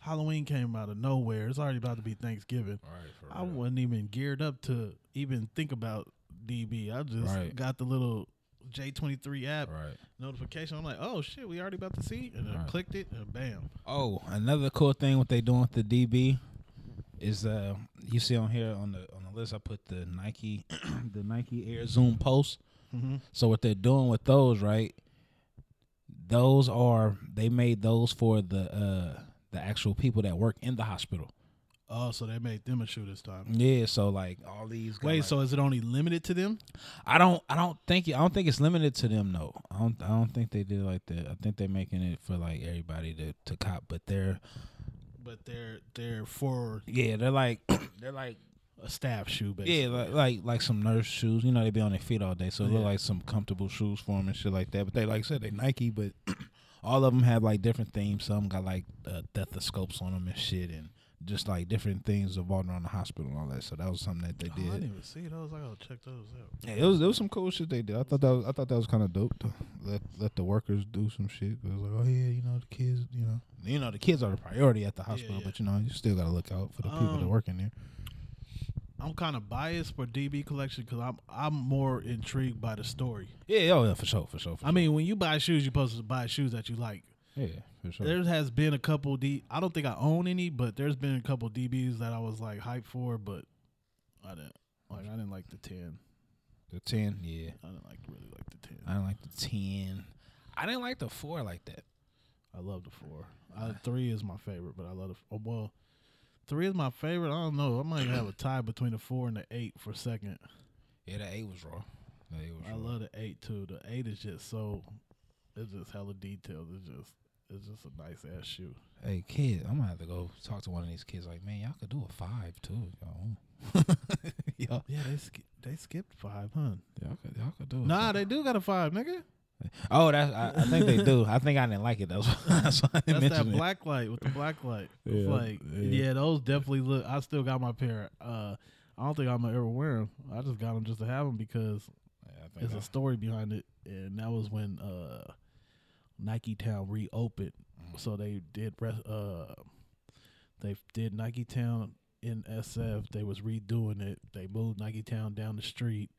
Halloween came out of nowhere. It's already about to be Thanksgiving. Right, for I real. wasn't even geared up to even think about DB. I just Right. got the little J23 app Right. notification. I'm like, oh shit, we already about to see, and I clicked it, and bam. Oh, another cool thing what they doing with the DB is uh you see on here on the on the list I put the Nike the Nike Air Zoom Pulse. Mm-hmm. So what they're doing with those, right? Those are they made those for the uh the actual people that work in the hospital. Oh, so they made them a shoe this time. Yeah, so like all these Wait, like- so is it only limited to them? I don't I don't think I don't think it's limited to them no. I don't I don't think they did like that. I think they're making it for like everybody to to cop, but they're But they're they're for yeah, they're like they're like a staff shoe, basically. Yeah, like like like some nurse shoes. You know, they be on their feet all day, so Yeah. like some comfortable shoes for them and shit like that. But they, like I said, they Nike, but all of them have like different themes. Some got like uh, stethoscopes on them and shit, and just like different things revolving around the hospital and all that. So that was something that they Oh, I didn't even see those. I gotta check those out. Yeah, it was it was some cool shit they did. I thought that was I thought that was kind of dope to let let the workers do some shit. It was like, oh yeah, you know the kids, you know, you know the kids are the priority at the hospital, yeah. but you know you still gotta look out for the people that Um, work in there. I'm kind of biased for DB collection because I'm I'm more intrigued by the story. Yeah, oh yeah, for sure, for sure. For I mean, when you buy shoes, you're supposed to buy shoes that you like. yeah, for sure. There has been a couple D. I don't think I own any, but there's been a couple DBs that I was like hyped for, but I didn't like. I didn't like the ten. The ten, yeah. I didn't like really like the ten. I didn't like the ten. I didn't like the four like that. I love the four. I, three is my favorite, but I love the. Oh, well, three is my favorite. I don't know. I might have a tie between the four and the eight for second. Yeah, the eight was raw. Eight was I raw. love the eight too. The eight is just so. It's just hella detailed. It's just. It's just a nice ass shoe. Hey kid, I'm gonna have to go talk to one of these kids. Like, man, y'all could do a five too. Y'all, y'all, Yeah, they sk- they skipped five, huh? y'all could, y'all could do. Nah, five. they do got a five, nigga. Oh, that's. I, I think they do. I think I didn't like it. That's why, that's why I didn't That's that mention it. black light with the black light. It's Yeah, like, yeah. yeah. those definitely look. I still got my pair. Uh, I don't think I'm gonna ever wear them. I just got them just to have them because Yeah, there's a story behind it, and that was when uh, Nike Town reopened. Mm. So they did. Uh, they did Nike Town in SF. They was redoing it. They moved Nike Town down the street,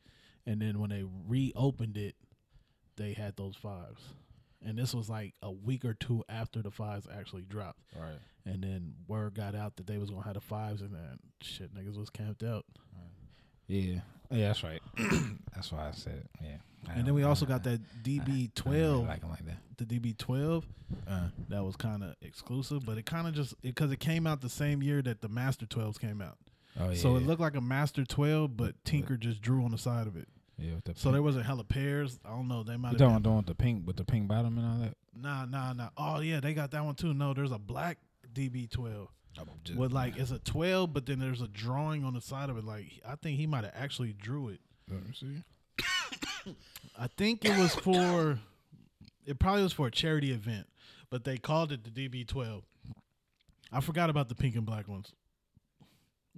and then when they reopened it, they had those fives. And this was like a week or two after the fives actually dropped. right. And then word got out that they was gonna have the fives, and then shit, niggas was camped out. Yeah, yeah, that's right. that's why I said it. yeah. I And then we also got that DB twelve, like like that. the DB twelve Uh, that was kind of exclusive, but it kind of just because it, came out the same year that the Master twelves came out, oh yeah. so it looked like a Master twelve, but Tinker just drew on the side of it. Yeah. With the So pink- there wasn't hella pairs. I don't know. They might You have talking been. about with the pink with the pink bottom and all that? Nah, nah, nah. Oh yeah, they got that one too. No, there's a black DB twelve. With like it's a 12 but then there's a drawing on the side of it like i think he might have actually drew it Let me see. i think it was for it probably was for a charity event but they called it the db12 i forgot about the pink and black ones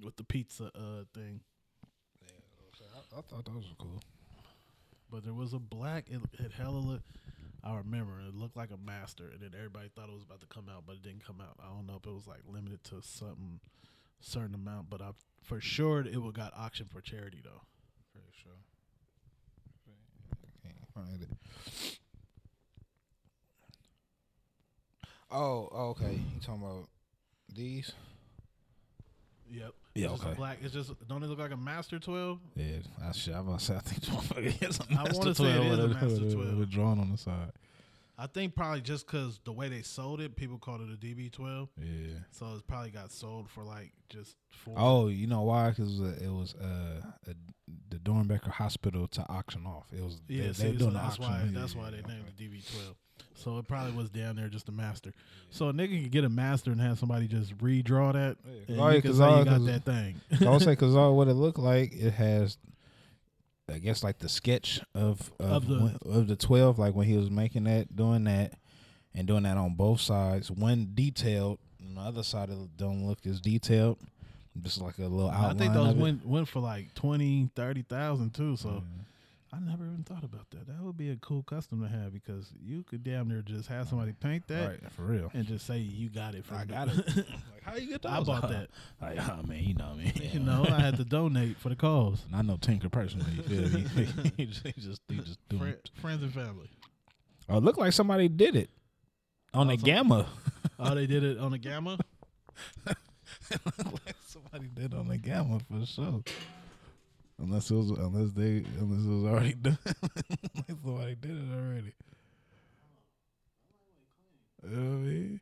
with the pizza uh thing I, thought those were cool. but there was a black it, it hella look, i remember it looked like a master and then everybody thought it was about to come out but it didn't come out i don't know if it was like limited to something certain amount but i for sure it would got auctioned for charity though Pretty sure. Can't find it. Oh, okay. You talking about these? Yep. Yeah, It's okay. black. It's just don't it look like a Master Twelve? Yeah, I shit. I'm about to say I think this motherfucker is a I Master wanna say it 12 is a Master 12. with a on the side. I think probably just because the way they sold it, people called it a DB twelve. Yeah. So it's probably got sold for like just four. Oh, you know why? Because it was uh, a, the Doernbecher Hospital to auction off. It was yeah. they, see, they so doing the that's auction. why Yeah, that's yeah, why they named it DB twelve. So it probably was down there just a master. So a nigga can get a master and have somebody just redraw that. Yeah, and oh, you say all- you got that thing. So I would say because all what it looked like, it has I guess like the sketch of of, Of the- when- of the twelve, like when he was making that, doing that, and doing that on both sides. One detailed, and the other side of don't look as detailed. Just like a little outline. I think those went went for like 20, 30,000 too. So I never even thought about that. That would be a cool custom to have because you could damn near just have somebody paint that right for real. and just say you got it. From I got it. like how you get that? I bought that. Like, oh man, you know me. You know, I had to donate for the cause. And I know Tinker personally. You feel me? he just, he just, he just doing. Fri friends and family. Uh, oh, it looked like somebody did it on Oh, the some- gamma. Oh, they did it on a gamma. like somebody did on a gamma for sure. Unless it was, unless they, unless it was already done. like somebody did it already. You know what I mean?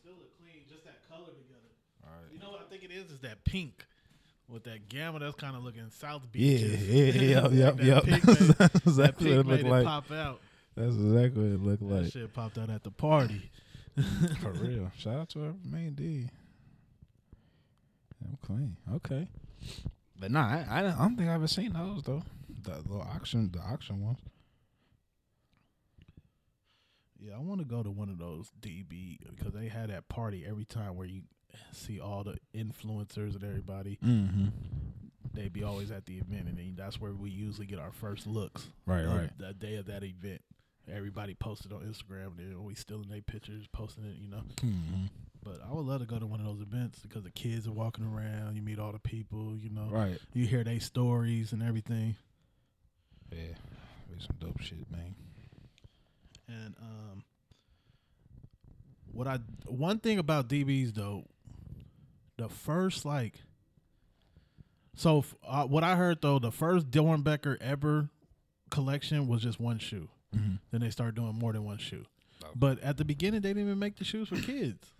Still look clean, just that color together. You know what I think it is? Is that pink with that gamma that's kind of looking South Beach. yeah, yeah, yep, that yep. pink made- That's exactly what it looked like. pop out. That's exactly what it looked That like. That shit popped out at the party. For real. Shout out to our main D. I'm clean. Okay. But nah, I, I, don't, I don't think I've ever seen those though. The little auction, the auction ones. Yeah, I want to go to one of those DB because they had that party every time where you see all the influencers and everybody. Mm-hmm. They be always at the event, and then that's where we usually get our first looks. Right, right. The day of that event, everybody posted on Instagram, and then we stealing their pictures, posting it. You know, Mm-hmm. but I would love to go to one of those events because the kids are walking around. You meet all the people. You know, Right. you hear their stories and everything. Yeah. Be some dope shit, man. And um, what I one thing about DBs though, the first like, so uh, what I heard though, the first Doernbecher ever collection was just one shoe. Mm-hmm. Then they started doing more than one shoe. Okay. But at the beginning, they didn't even make the shoes for kids.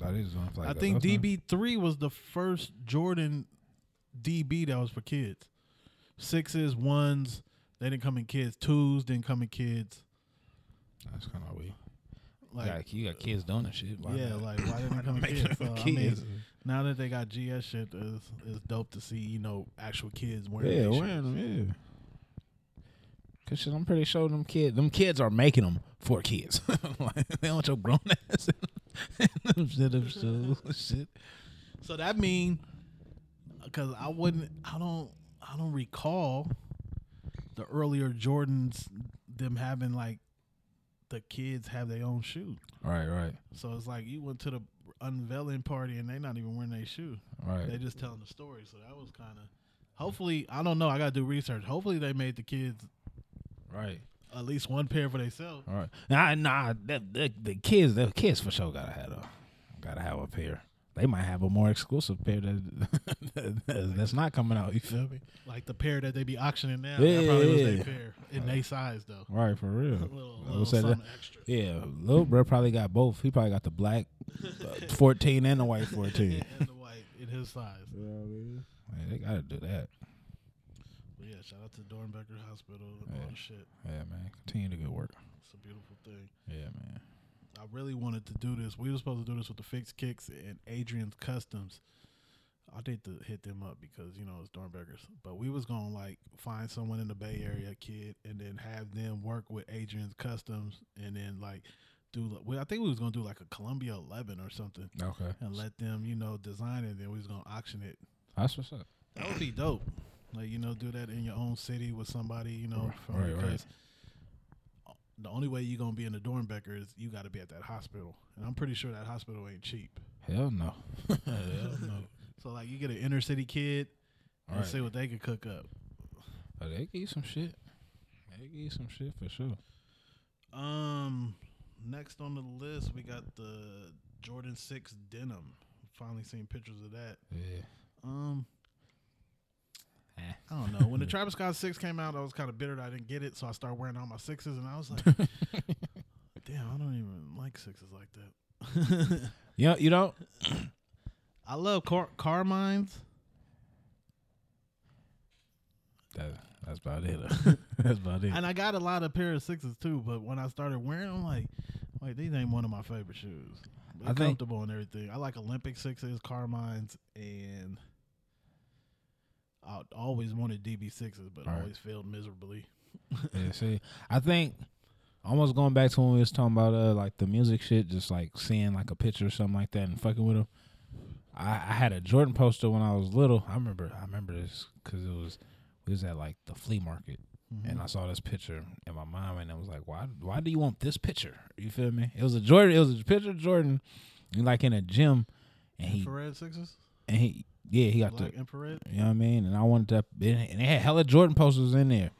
That is. Like I that. think DB three was the first Jordan DB that was for kids. Sixes, ones, they didn't come in kids. Twos didn't come in kids. That's kind of weird. Like Like you got kids doing that shit. Why yeah, not? like why didn't it come in kids? So, for I mean, kids? now that they got GS shit, it's, it's dope to see you know actual kids wearing. Yeah, wearing them. Yeah. Cause shit, I'm pretty sure them kids, them kids are making them for kids. like, they want your grown ass. in them shit, shoes, shit. So that mean because I wouldn't, I don't, I don't recall the earlier Jordans them having like the kids have their own shoe. Right, right, So it's like you went to the unveiling party and they not even wearing their shoe. right. They just telling the story. So that was kind of. Hopefully, I don't know. I gotta do research. Hopefully, they made the kids right. at least one pair for themselves. All right. Nah, nah. The, the, the kids, the kids for sure gotta have a, gotta have a pair. They might have a more exclusive pair that that's not coming out. You feel me? Like the pair that they be auctioning now. Yeah, that probably was yeah, their yeah. pair in their size though. Right, for real. A little, little would that- something extra. Yeah, little bro probably got both. He probably got the black uh, fourteen and the white fourteen. and the white in his size. Yeah, man, they gotta do that. Yeah, shout out to Doernbecher Hospital and all Yeah. the shit. Yeah, man. Continue the good work. It's a beautiful thing. Yeah, man. I really wanted to do this. We were supposed to do this with the Fixed Kicks and Adrian's Customs. I need to hit them up because you know it's Doernbechers. But we was gonna like find someone in the Bay mm-hmm. Area, kid, and then have them work with Adrian's Customs, and then like do. Well, I think we was gonna do like a Columbia Eleven or something, Okay. and let them you know design it. And then we was gonna auction it. That's what's up. That would be dope. Like you know, do that in your own city with somebody. You know, from, Right, right. the only way you're gonna be in the Doernbecher is you got to be at that hospital, and I'm pretty sure that hospital ain't cheap. Hell no. Hell no. So like, you get an inner city kid and Right. see what they can cook up. Oh, they give you some shit. They give you some shit for sure. Um, next on the list we got the Jordan Six denim. Finally seen pictures of that. Yeah. Um. Eh. I don't know. When the Travis Scott six came out, I was kind of bitter that I didn't get it, so I started wearing all my sixes, and I was like, "Damn, I don't even like sixes like that." You know, you don't? I love car- mines. That, that's about it. that's about it. And I got a lot of pair of sixes too, but when I started wearing them, I'm like, wait, these ain't one of my favorite shoes. They're I think comfortable and everything. I like Olympic sixes, Carmines, and I always wanted DB sixes, but Right. always failed miserably. Yeah, see, I think almost going back to when we was talking about uh like the music shit, just like seeing like a picture or something like that and fucking with them. I, I had a Jordan poster when I was little. I remember, I remember this because it was we was at like the flea market and I saw this picture in my mom and I was like, why, why do you want this picture? You feel me? It was a Jordan. It was a picture of Jordan, like in a gym, and he Infrared sixes, and he yeah he got black the infrared. you know what I mean? And I wanted that, and they had hella Jordan posters in there,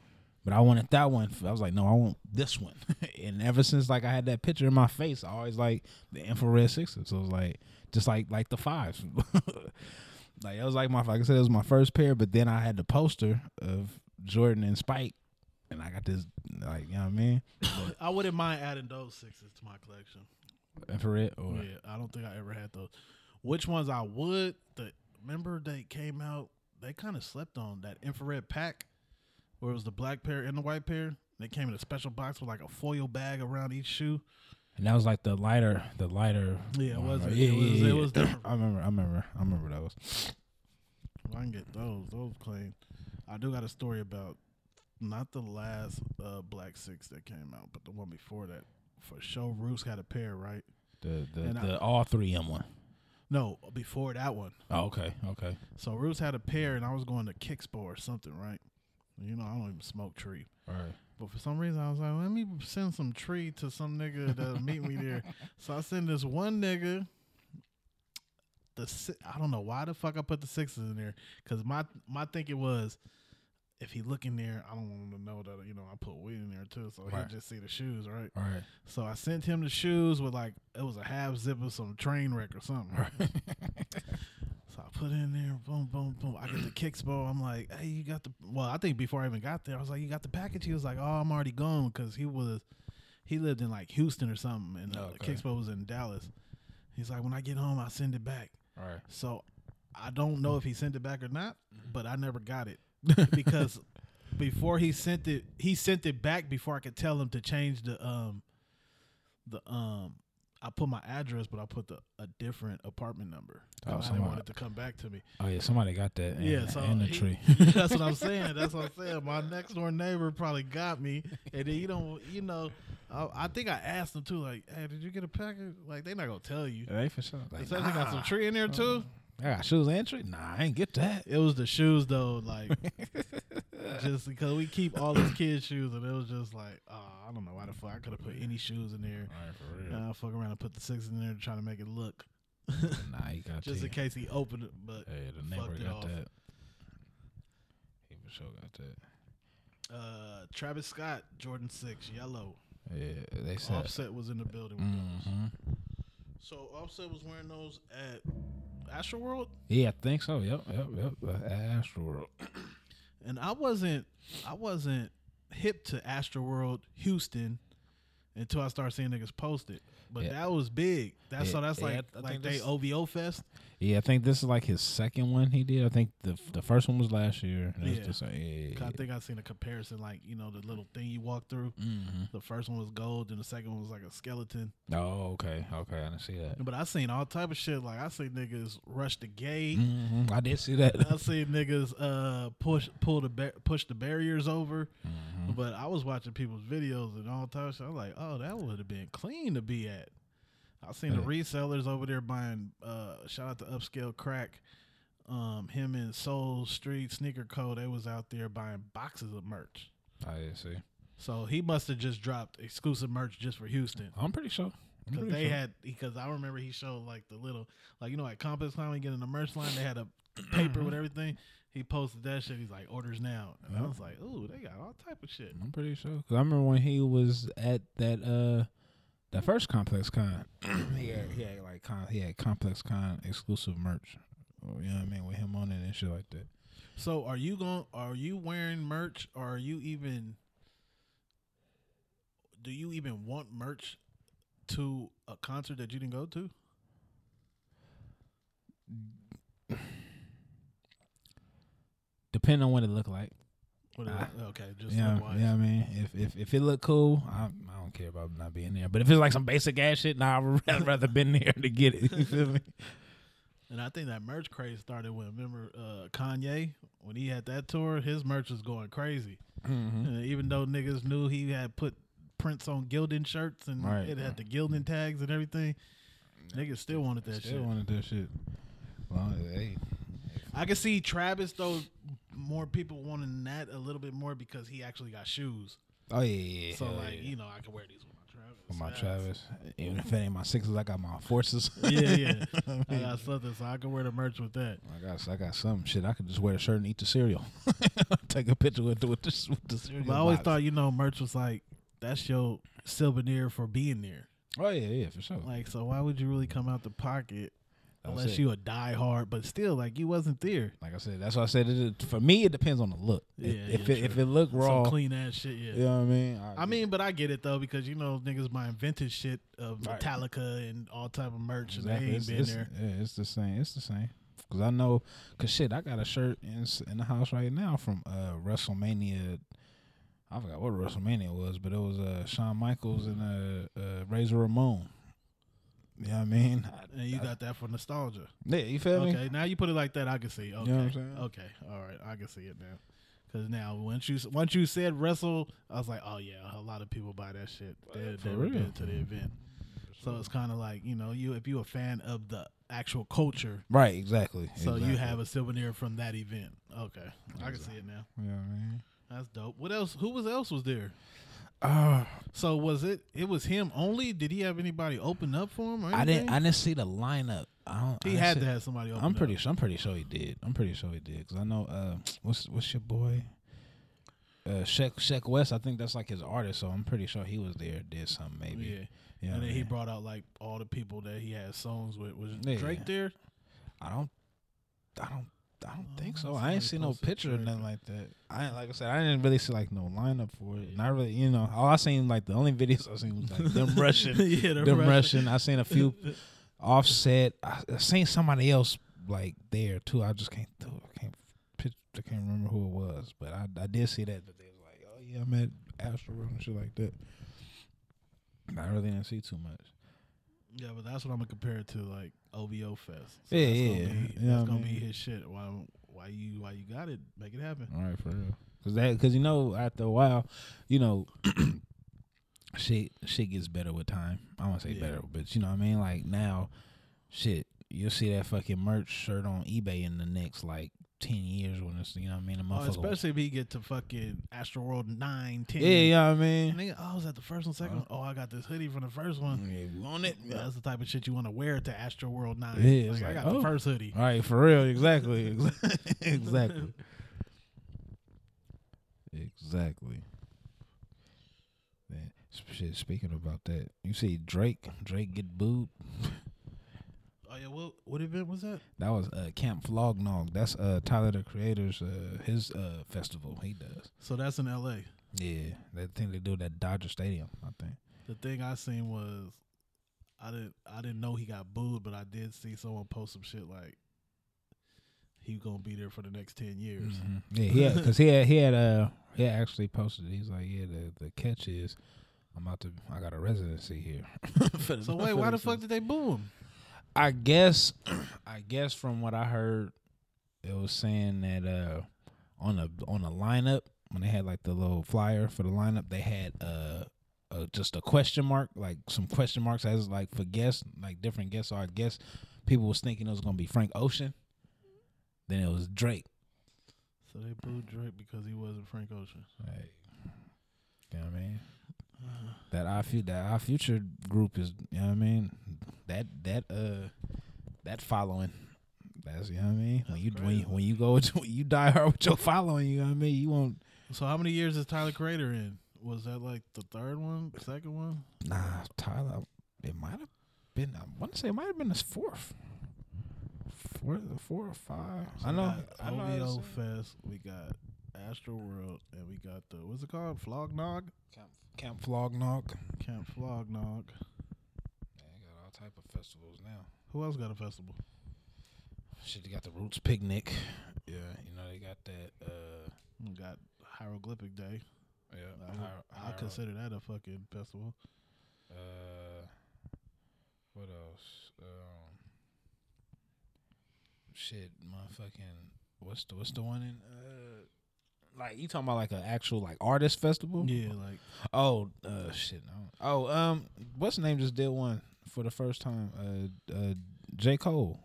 but I wanted that one. I was like, no, I want this one. and ever since like I had that picture in my face, I always like the infrared sixes. So it was like just like like the fives. like it was like my like I said, it was my first pair, but then I had the poster of Jordan and Spike, and I got this like you know what I mean? I wouldn't mind adding those sixes to my collection. Infrared or Yeah, I don't think I ever had those. Which ones I would? The remember they came out. They kind of slept on that infrared pack, where it was the black pair and the white pair. They came in a special box with like a foil bag around each shoe. and that was like the lighter, the lighter. Yeah, it was- right? it was- it was different. I remember, I remember, I remember those. If I can get those. Those clean. I do got a story about not the last uh, black six that came out, but the one before that. For sure, Roos had a pair, right? The the, And I- the all three M one. No, before that one. Oh, okay, okay. So Roos had a pair, and I was going to Kickspo or something, right? You know, I don't even smoke tree. All right. But for some reason, I was like, let me send some tree to some nigga that'll meet me there. So I send this one nigga. The si- I don't know why the fuck I put the sixes in there because my my thinking was if he look in there, I don't want him to know that you know I put weed in there too, so Right. he'll just see the shoes, right? Right. So I sent him the shoes with like it was a half zip of some train wreck or something. so I put it in there, boom, boom, boom. I get the Kickspo. I'm like, hey, you got the. Well, I think before I even got there, I was like, you got the package. He was like, oh, I'm already gone because he was, he lived in like Houston or something, and uh, the Okay. Kickspo was in Dallas. He's like, when I get home, I send it back. All right. So I don't know if he sent it back or not, Mm-hmm. but I never got it because before he sent it, he sent it back before I could tell him to change the um the um. I put my address, but I put the a different apartment number. Oh, I didn't want it to come back to me. Oh yeah, somebody got that. In, Yeah, so in the he- tree. that's what I'm saying. That's what I'm saying. My next door neighbor probably got me, and then you don't, you know, I, I think I asked them too, like, "Hey, did you get a package?" Like, they not gonna tell you. They for sure. Like, they got some tree in there too. I got shoes and tree. Nah, I ain't get that. It was the shoes though, like just because we keep all those kids' shoes, and it was just like, oh, I don't know why the fuck I could have put any shoes in there. All right, for And I fuck around and put the six in there trying to make it look, Nah, he got just in case he opened it. But Hey, the neighbor got off. that. He for sure got that. uh, Travis Scott, Jordan Six, yellow. Yeah, they said. Offset was in the building with those. hmm So Offset was wearing those at Astroworld, Yeah, I think so. Yep, yep, yep. Uh, Astroworld. and I wasn't, I wasn't hip to Astroworld Houston until I started seeing niggas post it. But Yeah. that was big. That's Yeah, so that's yeah, like I like they OVO fest. Yeah, I think this is like his second one he did. I think the the first one was last year. Yeah. This, this, yeah, 'Cause I think I seen a comparison, like you know the little thing you walk through. hmm The first one was gold, and the second one was like a skeleton. Oh, okay, okay. I didn't see that. But I seen all type of shit. Like I seen niggas rush the gate. hmm I did see that. I seen niggas uh push pull the ba- push the barriers over. Mhm. But I was watching people's videos and all types. I was like, oh, that would have been clean to be at. I seen the resellers over there buying. uh Shout out to Upscale Crack. Um, him and Soul Street Sneaker Co. They was out there buying boxes of merch. I see. So he must have just dropped exclusive merch just for Houston. I'm pretty sure. Because they sure. had, because I remember he showed like the little, like you know, at Compass when you get in the merch line, they had a paper with everything. He posted that shit. He's like, orders now, and I was like, ooh, they got all type of shit. I'm pretty sure. Cause I remember when he was at that uh that first Complex Con. he had he had like con, he had Complex Con exclusive merch. You know what I mean with him on it and shit like that. So are you going? Are you wearing merch? Or are you even? Do you even want merch to a concert that you didn't go to? Depending on what it looked like. What is it? Okay, just Yeah, look wise. yeah. I mean, if if if it looked cool, I, I don't care about not being there. But if it's like some basic ass shit, nah, I would rather, rather been there to get it. You feel me? And I think that merch craze started when remember uh, Kanye when he had that tour, his merch was going crazy. Mm-hmm. And even though niggas knew he had put prints on Gildan shirts and Right. it had the Gildan tags and everything, niggas still wanted that Still shit. wanted that shit. Well, hey, I can see Travis though more people wanting that a little bit more because he actually got shoes. Oh yeah, yeah. So like, yeah. you know, I can wear these with my Travis. With my Travis, even if it ain't my sixes, I got my forces. Yeah, yeah. I got something, so I can wear the merch with that. I got I got some shit. I could just wear a shirt and eat the cereal. Take a picture with the with the, with the cereal. But I always box. thought, you know, merch was like that's your souvenir for being there. Oh yeah, yeah, for sure. Like, so why would you really come out the pocket unless you a die hard? But still, like you wasn't there. Like I said, that's why I said it. For me, it depends on the look. If- Yeah, if it if it look raw, Some clean ass shit. Yeah. you know what I mean. I mean, but I get it though because you know niggas buying vintage shit of Right. Metallica and all type of merch, Exactly. and they ain't It's, been it's- there. Yeah, it's the same. It's the same. Cause I know, cause shit, I got a shirt in in the house right now from uh WrestleMania. I forgot what WrestleMania was, but it was uh Shawn Michaels and uh, uh Razor Ramon. You know what I mean? And you I- got that for nostalgia. Yeah, you feel me? Okay, now you put it like that, I can see. Okay, what I'm saying? okay, all right, I can see it now. Because now once you once you said wrestle, I was like, oh yeah, a lot of people buy that shit. They for they real. been to the mm-hmm. event. So it's kind of like you know you if you a fan of the actual culture, Right, exactly. so you have a souvenir from that event. Okay, I can see it now. Yeah, know what I mean? That's dope. What else? Who was else was there? Uh, So was it? It was him only. Did he have anybody open up for him? Or I didn't. I didn't see the lineup. I don't. he I had see- to have somebody open. I'm pretty. Up. Sure, I'm pretty sure he did. I'm pretty sure he did because I know. Uh, what's what's your boy? Uh, Sheck Sheck Wes. I think that's like his artist. So I'm pretty sure he was there. Did something maybe. Yeah. You know and then I he brought out like all the people that he had songs with. Was Yeah. Drake there? I don't. I don't. I don't Oh, think so. I ain't see no picture or nothing like that. I ain't- like I said. I didn't really see like no lineup for it. And I really, you know, all I seen like the only videos I seen was like them rushing. yeah, the them Russian. rushing. I seen a few offset. I, I seen somebody else like there too. I just can't. do- I can't. pitch- I can't remember who it was, but I I did see that. That they was like, oh yeah, I'm at Astro and shit like that. I really didn't see too much. Yeah, but that's what I'm gonna compare it to, like OVO Fest. Yeah, that's yeah, Gonna be, yeah. that's You know I gonna be his shit. Why? Why you? Why you got it? Make it happen. All right, for real. Cause that, cause you know, after a while, you know, shit, shit gets better with time. I want to say Yeah. better, but you know what I mean. Like now, shit, you'll see that fucking merch shirt on eBay in the next like ten years when it's, you know what I mean. A Oh, especially if he get to fucking Astro World 9, 10. yeah, you know what I mean. Nigga, oh, was that the first one, second Uh-huh. one? Oh, I got this hoodie from the first one. Yeah, you want it? Yeah, that's the type of shit you want to wear to Astro World 9. Yeah, like, I got oh. the first hoodie. All right, for real, exactly, exactly, exactly. Man, shit. Speaking about that, you see Drake, Drake get booed. Oh, yeah, what, what event was that? That was uh, Camp Flog Gnaw. That's uh, Tyler the Creator's uh, his uh, festival. He does. So that's in LA. Yeah, that thing they do at Dodger Stadium. I think. The thing I seen was I didn't I didn't know he got booed, but I did see someone post some shit like he gonna be there for the next ten years. Mhm. Yeah, yeah, because he had he had uh he had actually posted. it. He's like, yeah, the the catch is. I'm about to. I got a residency here. So wait, why the fuck did they boo him? I guess, I guess from what I heard, it was saying that uh, on the on the lineup when they had like the little flyer for the lineup, they had uh, uh just a question mark, like some question marks as like for guests, like different guests. So I guess people was thinking it was gonna be Frank Ocean. Then it was Drake. So they booed Drake because he wasn't Frank Ocean. Like, you know what I mean? That our future, that our future group is, you know what I mean? That that uh that following. That's you know what I mean. When you when you, when you go to, when you die hard with your following, you know what I mean. You won't. So how many years is Tyler Creator in? Was that like the third one, second one? Nah, Tyler. It might have been. I want to say it might have been his fourth, four, four or five. I know. I know. I OVO was- Fest. We got Astro World, and we got the what's it called? Flog Gnaw Camp, Camp Flog Gnaw. Camp Flog Gnaw. They got all type of festivals now. Who else got a festival? Shit, they got the Roots Picnic. Yeah, you know they got that. uh We got Hieroglyphic Day. Yeah, I, would, I consider that a fucking festival. Uh, what else? Um, shit, motherfucking. What's the what's the one in? Uh, like you talking about like an actual like artist festival? Yeah, like Oh, uh, shit. No. Oh, um, what's the name? Just did one for the first time. Uh, uh, J Cole.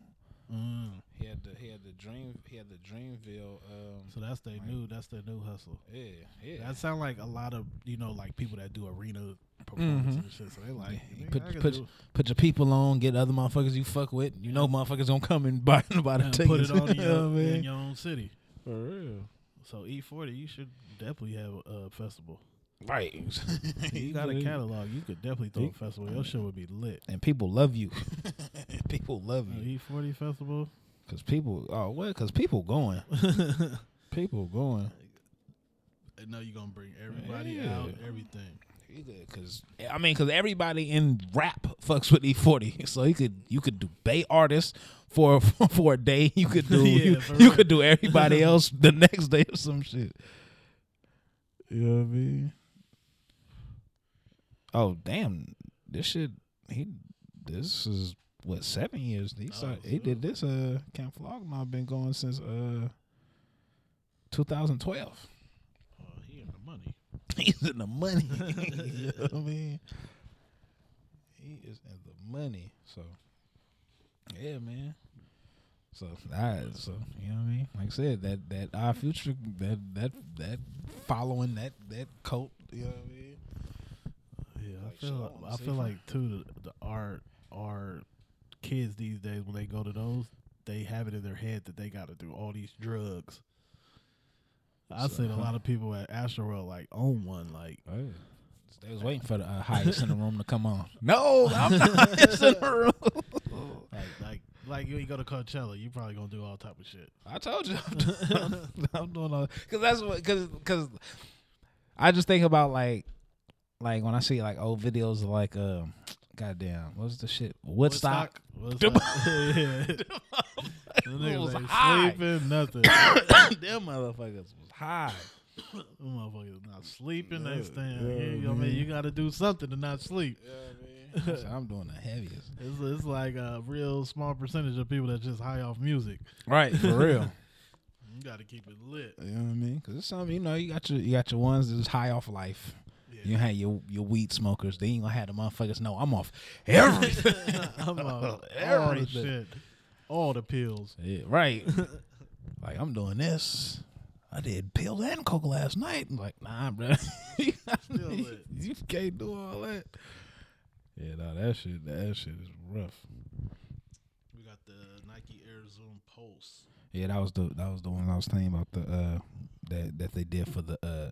mm. He had the he had the dream he had the Dreamville. Um, so that's their Like- new that's their new hustle. yeah, yeah. That sound like a lot of you know like people that do arena performances Mhm. and shit. So they like Yeah, "Nigga, put- put- do- put your people on, get other motherfuckers you fuck with. You know, motherfuckers gonna come and buy buy the and tickets. put it on You know your, what I mean? in your own city. For real. So E forty, you should definitely have a, a festival. Right. You got a catalog, you could definitely throw a festival. Your show would be lit. and people love you. people love you E forty festival. because people. Oh, what? Because people going. people going. I know you're gonna bring everybody Yeah. out, everything. He good because I mean, because everybody in rap fucks with E40, so you could you could do Bay artists for for a day. You could do Yeah, you, you could do everybody else the next day or some shit. You know what I mean? Oh damn! This shit he this is what seven years he started, he did this uh Camp Flog Gnaw been going since uh 2012. Oh, he in the money. He's in the money. you know what I mean? He is in the money. So yeah, man. So I so you know what I mean? Like I said, that that our future that that that following that that cult, you know what I mean? Yeah, Like, I feel I like, I feel like too the, the our our kids these days when they go to those, they have it in their head that they got to do all these drugs. I So- seen a lot of people at Astroworld like own one, like Oh, yeah. They was waiting for the uh, highest in the room to come on. No, I'm not highest in the room. like like like you go to Coachella, you probably gonna do all type of shit. I told you, I'm doing, I'm doing all because that's what because because I just think about like like when I see like old videos of like um goddamn what's the shit Woodstock. Woodstock. yeah. Them niggas was ain't high. sleeping, nothing. Them motherfuckers was high. Them motherfuckers not sleeping. They Yeah, staying. yeah, you know what I mean, you got to do something to not sleep. So I'm doing the heaviest. It's, it's like a real small percentage of people that just high off music. Right, for real. You got to keep it lit. you know what I mean? Because it's something you know you got your you got your ones that's high off life. Yeah. You have your your weed smokers. They ain't gonna have the motherfuckers No, I'm off everything. I'm on all the Everything. shit, all the pills. Yeah, right. like I'm doing this. I did pills and coke last night. I'm like, nah, bro. you, Still lit. you can't do all that. Yeah, no, that shit, that shit is rough. We got the Nike Air Zoom Pulse. Yeah, that was the that was the one I was thinking about the uh that that they did for the uh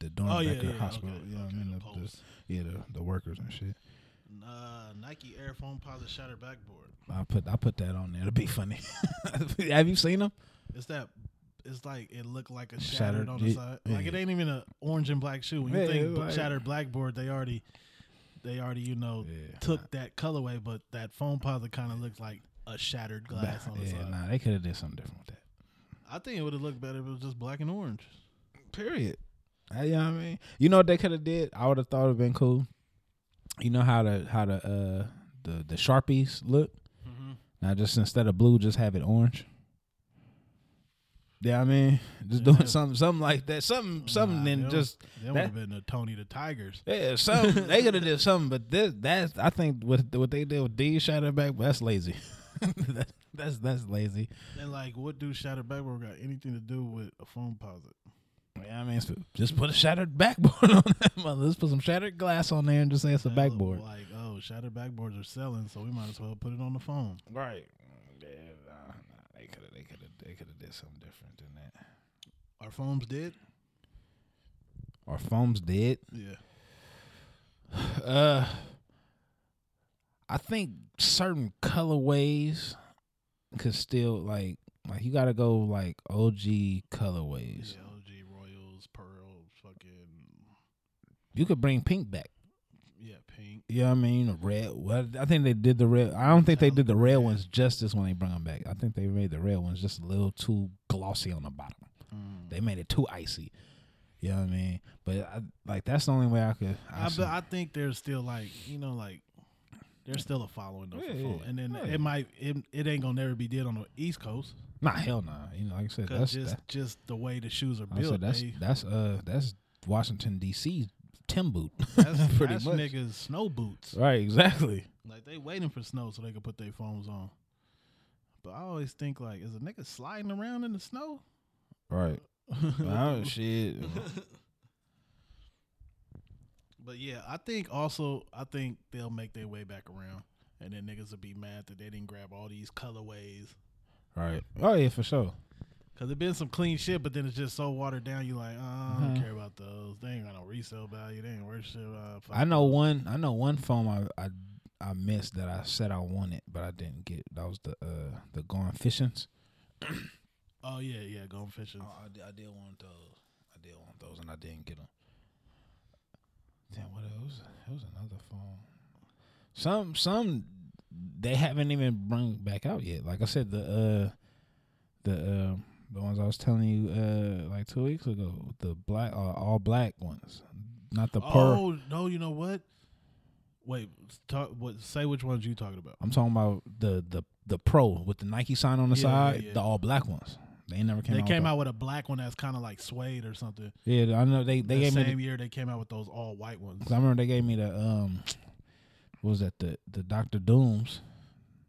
the Oh yeah, yeah, Hospital. Okay, you know okay, what I mean? The- the- yeah, the, the workers and shit. Uh, Nike Air Foamposite Shattered Backboard. I put I put that on there to be funny. Have you seen them? It's that. It's like it looked like a shattered, Shattered, on the yeah, side. Like it ain't even an orange and black shoe. When you Yeah, think like- shattered blackboard, they already, they already you know Yeah. took that colorway, but that Foamposite kind of looks like a shattered glass on the yeah, side. nah, they could have did something different with that. I think it would have looked better if it was just black and orange. Period. Uh, you know what I mean? You know what they could have did? I would have thought it'd been cool. You know how the how the uh the the sharpies look? Mm-hmm. Now just instead of blue, just have it orange. Yeah, I mean, just Yeah. doing something something like that. Something something Nah, and just That would have been the Tony the Tigers. yeah, something they could have did something, but this that's I think what what they did with these shadow back, that's lazy. that, that's that's lazy. And like, what do shattered backboard got anything to do with a Foamposite? Yeah, I mean, just put a shattered backboard on that mother. Let's put some shattered glass on there and just say it's a backboard. Like, oh, shattered backboards are selling, so we might as well put it on the phone. Right. Yeah, nah, nah, they could have, they could have, they could have did something different than that. Our foams did. Our foams did. Yeah. Uh, I think certain colorways could still like, like you got to go like OG colorways. Yeah, OG Royals, Pearls, fucking You could bring pink back. yeah, pink. Yeah, I mean red. Well, I think they did the red. I don't think they did the red ones justice when they bring them back. I think they made the red ones just a little too glossy on the bottom. Mm. They made it too icy. You know what I mean? But I, like that's the only way I could. I I, but I think there's still like you know like there's still a following though Yeah, yeah. and then yeah. it might it, it ain't gonna never be did on the East Coast nah, hell nah. You know, like I said, that's just that, just the way the shoes are built. said that's that's uh that's Washington D.C. Tim boot. that's pretty that's much. niggas snow boots. Right, exactly. Like they waiting for snow so they can put their phones on. But I always think like, is a nigga sliding around in the snow? Right. oh shit. But yeah, I think also I think they'll make their way back around, and then niggas will be mad that they didn't grab all these colorways. Right. Oh yeah, for sure. Cause it been some clean shit, but then it's just so watered down. You like, oh, I don't Mhm. care about those. They ain't got no resale value. They ain't worth shit. Uh, I know one. I know one phone I, I I missed that I said I wanted, but I didn't get. That was the uh the going fishings. Oh yeah, yeah, going fishing. I, did, I did want those. I did want those, and I didn't get them. Damn, what else? It was another phone. Some some they haven't even bring back out yet. Like I said, the uh the uh, the ones I was telling you uh like two weeks ago, the black uh, all black ones, not the pearl. Oh no, you know what? Wait, talk. What? Say which ones you talking about? I'm talking about the the the pro with the Nike sign on the Yeah, side, yeah. the all black ones. They never came they out. came with out with a black one that's kind of like suede or something. Yeah, I know they they the gave me. same The, year they came out with those all white ones. I remember they gave me the um, what was that the the Doctor Dooms?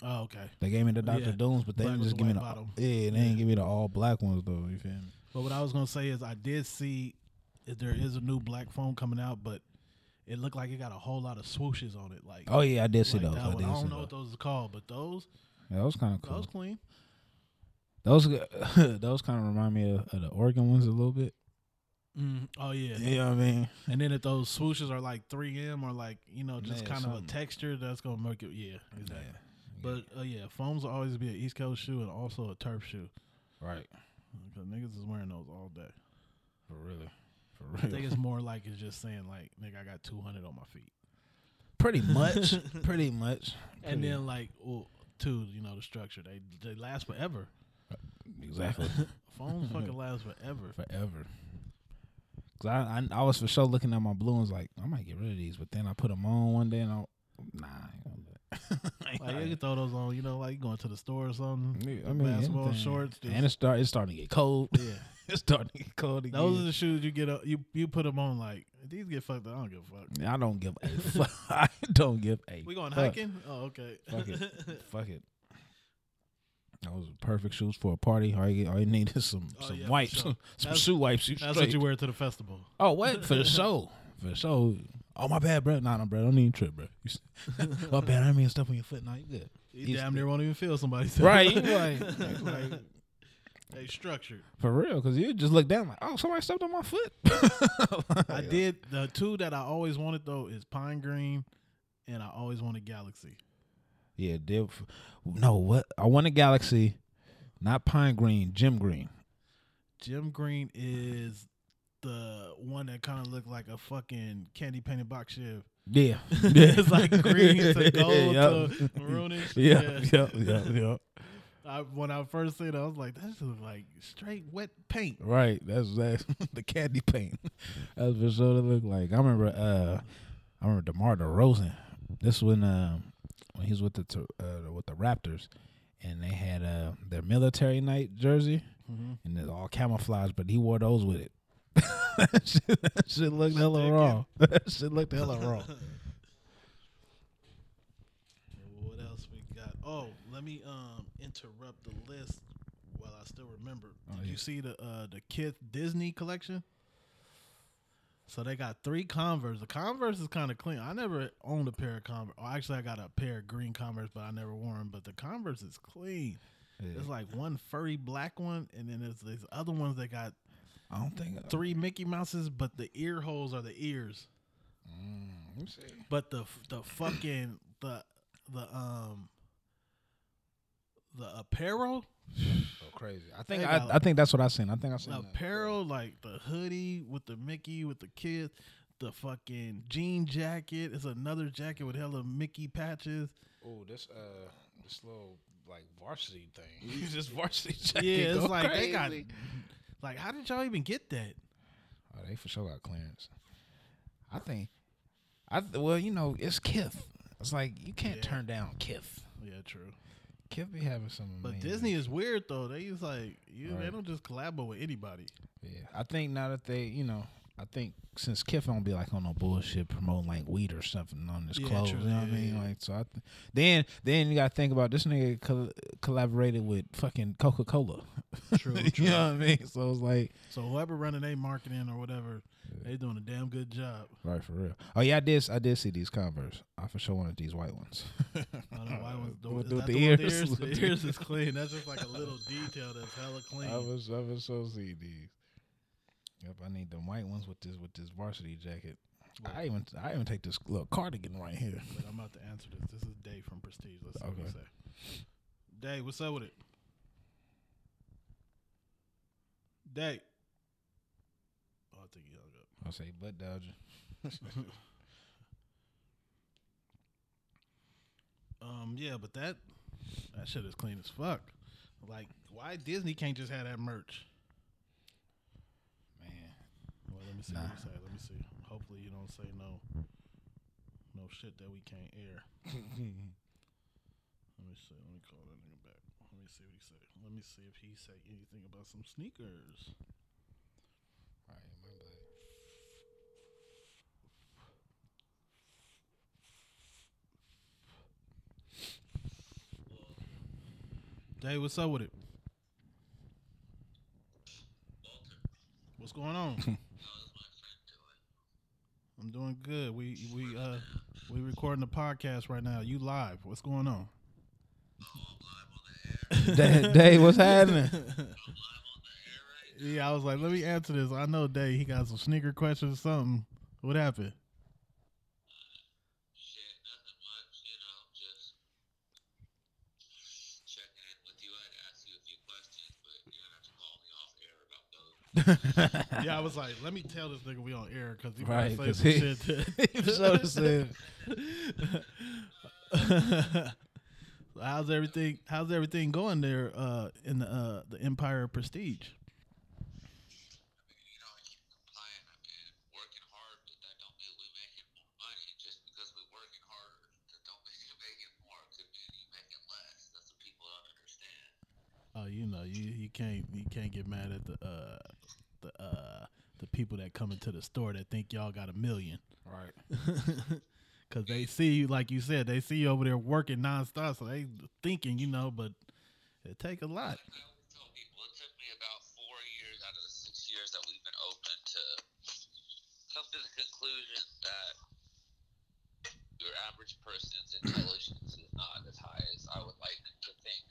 Oh, okay. They gave me the Doctor Yeah, Dooms, but they black didn't just give me the bottom. yeah, they Yeah. didn't give me the all black ones though. You feel me? But what I was gonna say is I did see there is a new black phone coming out, but it looked like it got a whole lot of swooshes on it. Like Oh yeah, I did see like those. I I don't know what those. those are called, but those Yeah, that was kind of cool. those clean. Those those kind of remind me of, of the Oregon ones a little bit. Mm, oh yeah. You know what I mean? And then if those swooshes are like 3M or like you know just Yeah, kind of a texture, that's gonna make it. Yeah, exactly. But uh, yeah, foams will always be an East Coast shoe and also a turf shoe. right, Because niggas is wearing those all day. for really, for real. I think it's more like it's just saying like, nigga, I got 200 on my feet. pretty much, pretty much. And Pretty- then like, well, two, you know, the structure. They they last forever. exactly. Phones fucking last forever. forever. Cause I, I I was for sure looking at my blue ones like I might get rid of these, but then I put them on one day and I nah. I ain't gonna do it. I ain't Like you can throw those on, you know, like going to the store or something. Yeah, I mean, basketball anything. shorts. just- and it's start it's starting to get cold. yeah, it's starting to get cold again. those are the shoes you get. Up, you you put them on like these get fucked. up. I don't give a fuck. I don't give a fuck. I don't give a. We going fuck. hiking? Oh, okay. Fuck it. Fuck it. Those are perfect shoes for a party. All you, all you need is some Oh, some yeah, wipes, sure. some That's- shoe wipes. You That's straight. what you wear to the festival. Oh, what for the show? For the show. Oh my bad, bro. Nah, no, bro. Don't even trip, bro. My bad. I mean stuff on your foot. Nah, you good. You He's- damn near won't even feel somebody's Right? You like, like they structured. for real? Because you just look down like, oh, somebody stepped on my foot. I did the two that I always wanted though is pine green, and I always wanted galaxy. Yeah, did no what? I want a Galaxy, not pine green, Gym Green. Gym Green is the one that kind of looked like a fucking candy painted box shiv. Yeah, it's like green to gold Yup. to maroonish. Yeah, Yeah. yeah, yeah, yeah. I, when I first seen it, I was like, "That's like straight wet paint." Right. That's that's the candy paint. That's for sure. It looked like. I remember. Uh, I remember DeMar DeRozan. This when uh, when he was with the uh, with the Raptors, and they had uh their military night jersey, and it's all camouflage, but he wore those with it. that, shit, that shit looked hella raw. That shit looked hella raw. What else we got? Oh, let me um interrupt the list while I still remember. Oh, Did yeah. you see the uh the Kith Disney collection? So they got three Converse. The Converse is kind of clean. I never owned a pair of Converse. Oh, actually, I got a pair of green Converse, but I never wore them. But the Converse is clean. It's like one furry black one, and then there's these other ones that got I don't think. three Mickey Mouses, but the ear holes are the ears. Let me see. But the the fucking the the um the apparel Oh, crazy. I think. They I, got- I think that's what I seen. I think I seen. the that. apparel like the hoodie with the Mickey with the kids, the fucking jean jacket. It's another jacket with hella Mickey patches. Oh, this uh, this little like varsity thing. this varsity jacket. Yeah, it's go like they got crazy. Like how did y'all even get that? Oh, they for sure got clearance. I think. I th- well, you know, it's Kith. It's like you can't Yeah. turn down Kith. Yeah, true. Kith be having some. But Disney is weird though. They use like you. They don't just collaborate with anybody. Yeah, I think now that they, you know, I think since Kith don't be like on no bullshit promoting like weed or something on his Yeah, clothes, true. you know what I mean? yeah. Like, so I th- then then you got to think about this nigga col- collaborated with fucking Coca Cola. True, you true. know what I mean? So it's like, So whoever running their marketing or whatever, they doing a damn good job. right for real. Oh yeah, I did I did see these Converse. I for sure wanted these white ones. I don't know why one's With- with the the one with ears. The ears, the ears is clean. That's just like a little detail that's hella clean. I was I was so see these. Yep, I need the white ones with this with this varsity jacket. I even I even take this little cardigan right here. But I'm about to answer this. This is Dave from Prestige. Let's see what he Okay. say. Dave, what's up with it? Dave. Oh, I think he hung up. I'll say butt dodger. Um, yeah, but that that shit is clean as fuck. Like, why Disney can't just have that merch? Man. Well, let me see what you say. Let me see. Hopefully, you don't say no, no shit that we can't air. let me see. Let me call that nigga back. Let me see what he say. Let me see if he say anything about some sneakers. Right, my bad. Dave, what's up with it? What's going on? I'm doing good. We we uh we recording the podcast right now. You live. What's going on? Dave, what's happening? Yeah, I was like, let me answer this. I know Dave, he got some sneaker questions or something. What happened? Shit, nothing much, you know, just checking in with you. I'd ask you a few questions, but you're gonna have to call me off air about those. Yeah, I was like, let me tell this nigga we on air because he Right, might say some shit. he said. to- how's everything? How's everything going there uh, in the uh, the Empire Prestige? you know, I keep compliant. I mean, working hard, but that don't mean we making more money. Just because we're working harder, that don't mean you're making more. Could mean you making less. That's what people don't understand. Oh, you know, you you can't get mad at the uh, the uh, the people that come into the store that think y'all got a million. Right. Cause they see you, like you said, they see you over there working nonstop, so they thinking, you know, but it take a lot. I always tell people it took me about four years out of the six years that we've been open to come to the conclusion that your average person's intelligence is not as high as I would like them to think.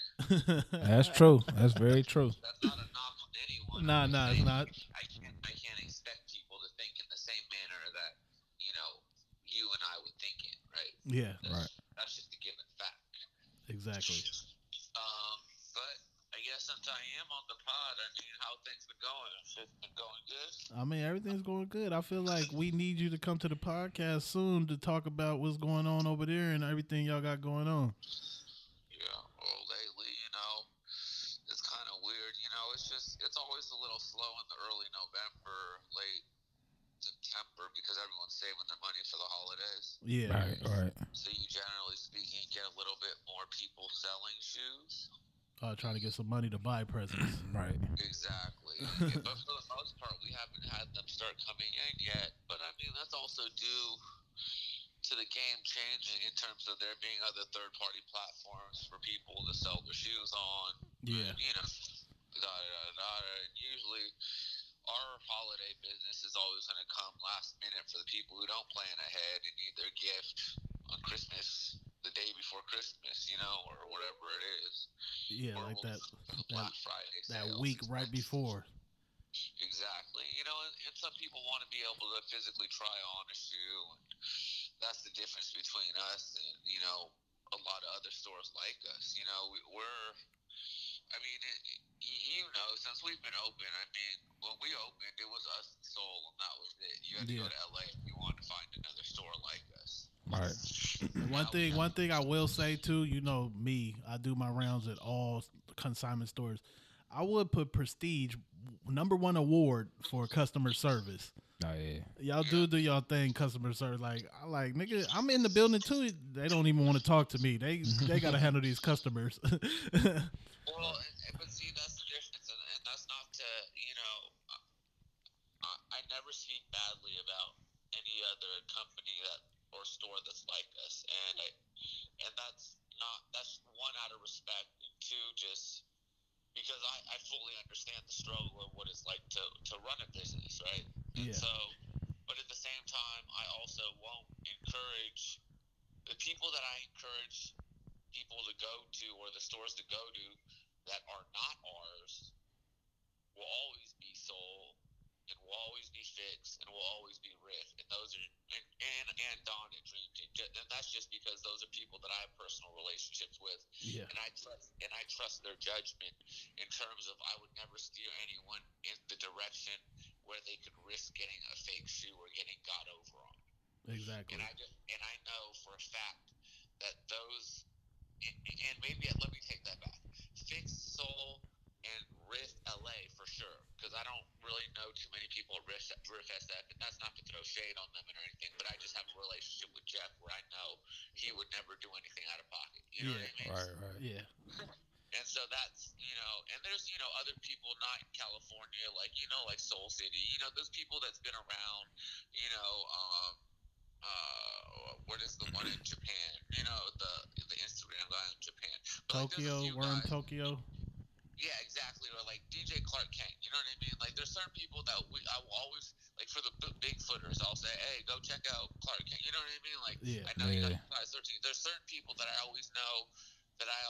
That's true. That's very true. That's not a knock on anyone. Nah, nah, it's not. I can't, I can't expect people to think in the same manner that you know you and I would think in, right? Yeah, That's, That's just a given fact. exactly. Um, but I guess since I am on the pod, I mean, how things been going? Shit's been going good. I mean, everything's going good. I feel like we need you to come to the podcast soon to talk about what's going on over there and everything y'all got going on. Yeah. Well, lately, you know, it's kind of weird. You know, it's just it's always a little slow in the early November, late September because everyone's saving their money for the holidays. Yeah, Right. Right. So you generally speaking get a little bit more people selling shoes. uh, trying to get some money to buy presents. Right. Exactly. Yeah, but for the most part, we haven't had them start coming in yet. But I mean, that's also due to the game changing in terms of there being other third-party platforms for people to sell their shoes on. Yeah. You know, da da da da. And usually, our holiday business is always going to come last minute for the people who don't plan ahead and need their gift on Christmas, the day before Christmas, you know, or whatever it is. Yeah, Or like that Black Friday that sales week right before. Exactly. You know, and, and some people want to be able to physically try on a shoe. And that's the difference between us and, you know, a lot of other stores like us. You know, we, we're, I mean, it, y- you know, since we've been open, I mean, when we opened, it was us and Soul, and that was it. You had to go to LA if you wanted to find another store like us. Right. One thing, one thing I will say too, you know me, I do my rounds at all consignment stores. I would put Prestige number one award for customer service. Oh yeah. Y'all do do y'all thing, customer service. Like I like nigga, I'm in the building too. They don't even want to talk to me. They they gotta handle these customers. Well, and, and- but see, that's the difference, and, and that's not to you know. I, I never speak badly about any other company that or store that's like us, and I, and that's not that's one out of respect, and two just because I, I fully understand the struggle of what it's like to, to run a business, right? And Yeah. so, but at the same time, I also won't encourage the people that I encourage people to go to or the stores to go to that are not ours will always be sold and will always be fixed and will always be RIF and those are and and, and Don and Dream Team. And that's just because those are people that I have personal relationships with. Yeah, and I trust and I trust their judgment in terms of I would never steer anyone in the direction where they could risk getting a fake shoe or getting got over on. Exactly. and I just, and I know for a fact that those and, and maybe let me take that back. Fix Soul and RIF LA for sure because I don't really know too many people at RIF, RIF SF, and that's not to throw shade on them or anything, but I just have a relationship with Jeff where I know he would never do anything out of pocket. You know what I mean? Right, right. yeah, And so that's you know, and there's you know other people not in California, like you know, like Soul City. You know, those people that's been around. You know, um, uh, what is the one in Japan? You know, the the Instagram guy in Japan. But, like, Tokyo, we're in Tokyo. Yeah, exactly. Or like DJ Clark Kent. You know what I mean? Like there's certain people that we I will always like for the b- big footers. I'll say, hey, go check out Clark Kent. You know what I mean? Like Yeah. I know you Yeah. got size 13. There's certain people that I always know that I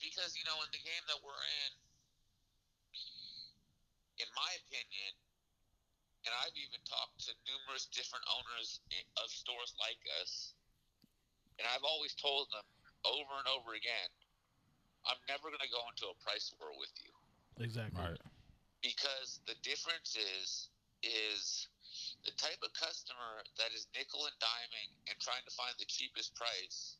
because you know in the game that we're in, in my opinion, and I've even talked to numerous different owners of stores like us, and I've always told them over and over again, I'm never going to go into a price war with you Exactly. Right. because the difference is is the type of customer that is nickel and diming and trying to find the cheapest price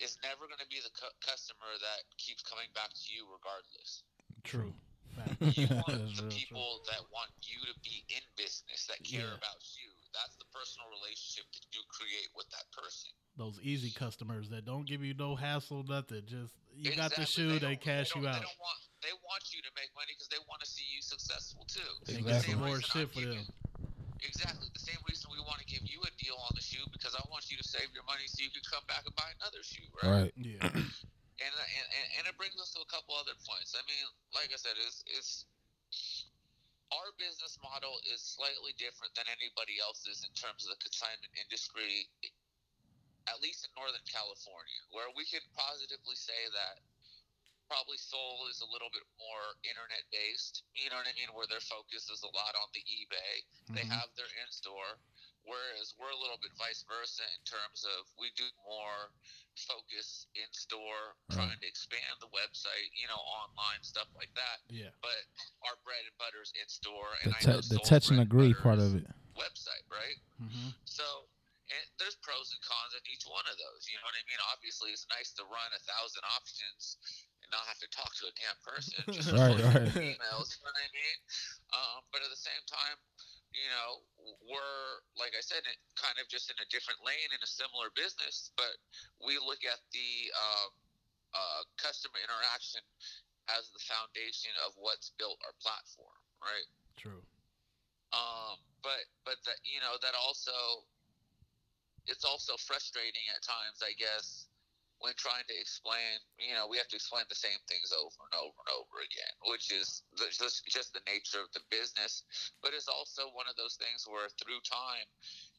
is never going to be the cu- customer that keeps coming back to you regardless. True. Fact. You want the real true. people that want you to be in business, that care Yeah. about you. That's the personal relationship that you create with that person. Those easy customers that don't give you no hassle, nothing. Just you got the shoe, they, don't- cash don't- you out. They don't want they want you to make money because they want to see you successful too. They The same more shit for them. Exactly. The same reason we want to give you a deal on the shoe because I want you to save your money so you can come back and buy another shoe, right? Right. Yeah. And, and and and it brings us to a couple other points. I mean, like I said, it's it's our business model is slightly different than anybody else's in terms of the consignment industry, at least in Northern California, where we can positively say that probably Soul is a little bit more internet based. You know what I mean? Where their focus is a lot on the eBay. They Mhm. have their in store, whereas we're a little bit vice versa in terms of we do more focus in store, trying to expand the website, you know, online stuff like that. Yeah. But our bread and butter is in store, The, and know the touch and agree part of it. website, right? hmm So and there's pros and cons in each one of those. You know what I mean? Obviously, it's nice to run a thousand options and not have to talk to a damn person. Just Right, right. Emails. You know what I mean? Um, but at the same time, you know, we're like I said, kind of just in a different lane in a similar business, but we look at the um, uh, customer interaction as the foundation of what's built our platform, right? True. um, but but that you know that also it's also frustrating at times i guess when trying to explain you know we have to explain the same things over and over and over again which is the, just, just the nature of the business but it's also one of those things where through time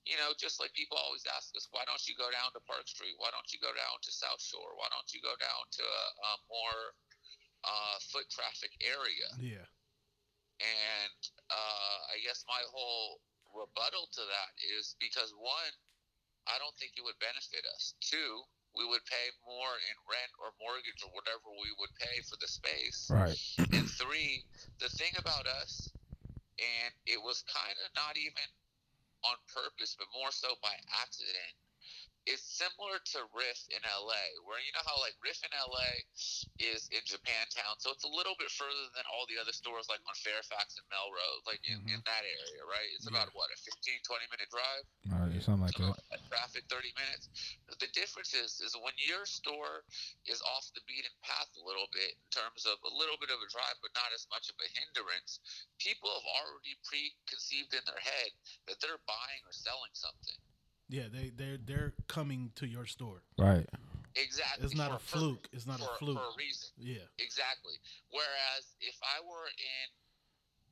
you know just like people always ask us why don't you go down to park street why don't you go down to south shore why don't you go down to a, a more uh, foot traffic area Yeah. and uh, I guess my whole rebuttal to that is because one, I don't think it would benefit us. Two, we would pay more in rent or mortgage or whatever we would pay for the space. Right. And three, the thing about us, and it was kind of not even on purpose, but more so by accident, it's similar to RIF in LA, where you know how like RIF in LA is in Japantown, so it's a little bit further than all the other stores like on Fairfax and Melrose, like in, mm-hmm. in that area, right? It's about what a 15, 20 minute drive. Right, something like that. About traffic 30 minutes. The difference is is when your store is off the beaten path a little bit in terms of a little bit of a drive, but not as much of a hindrance. People have already preconceived in their head that they're buying or selling something. Yeah, they they're they're coming to your store. Right. Exactly. It's not a fluke. It's not a fluke. For a reason. Yeah. Exactly. Whereas if I were in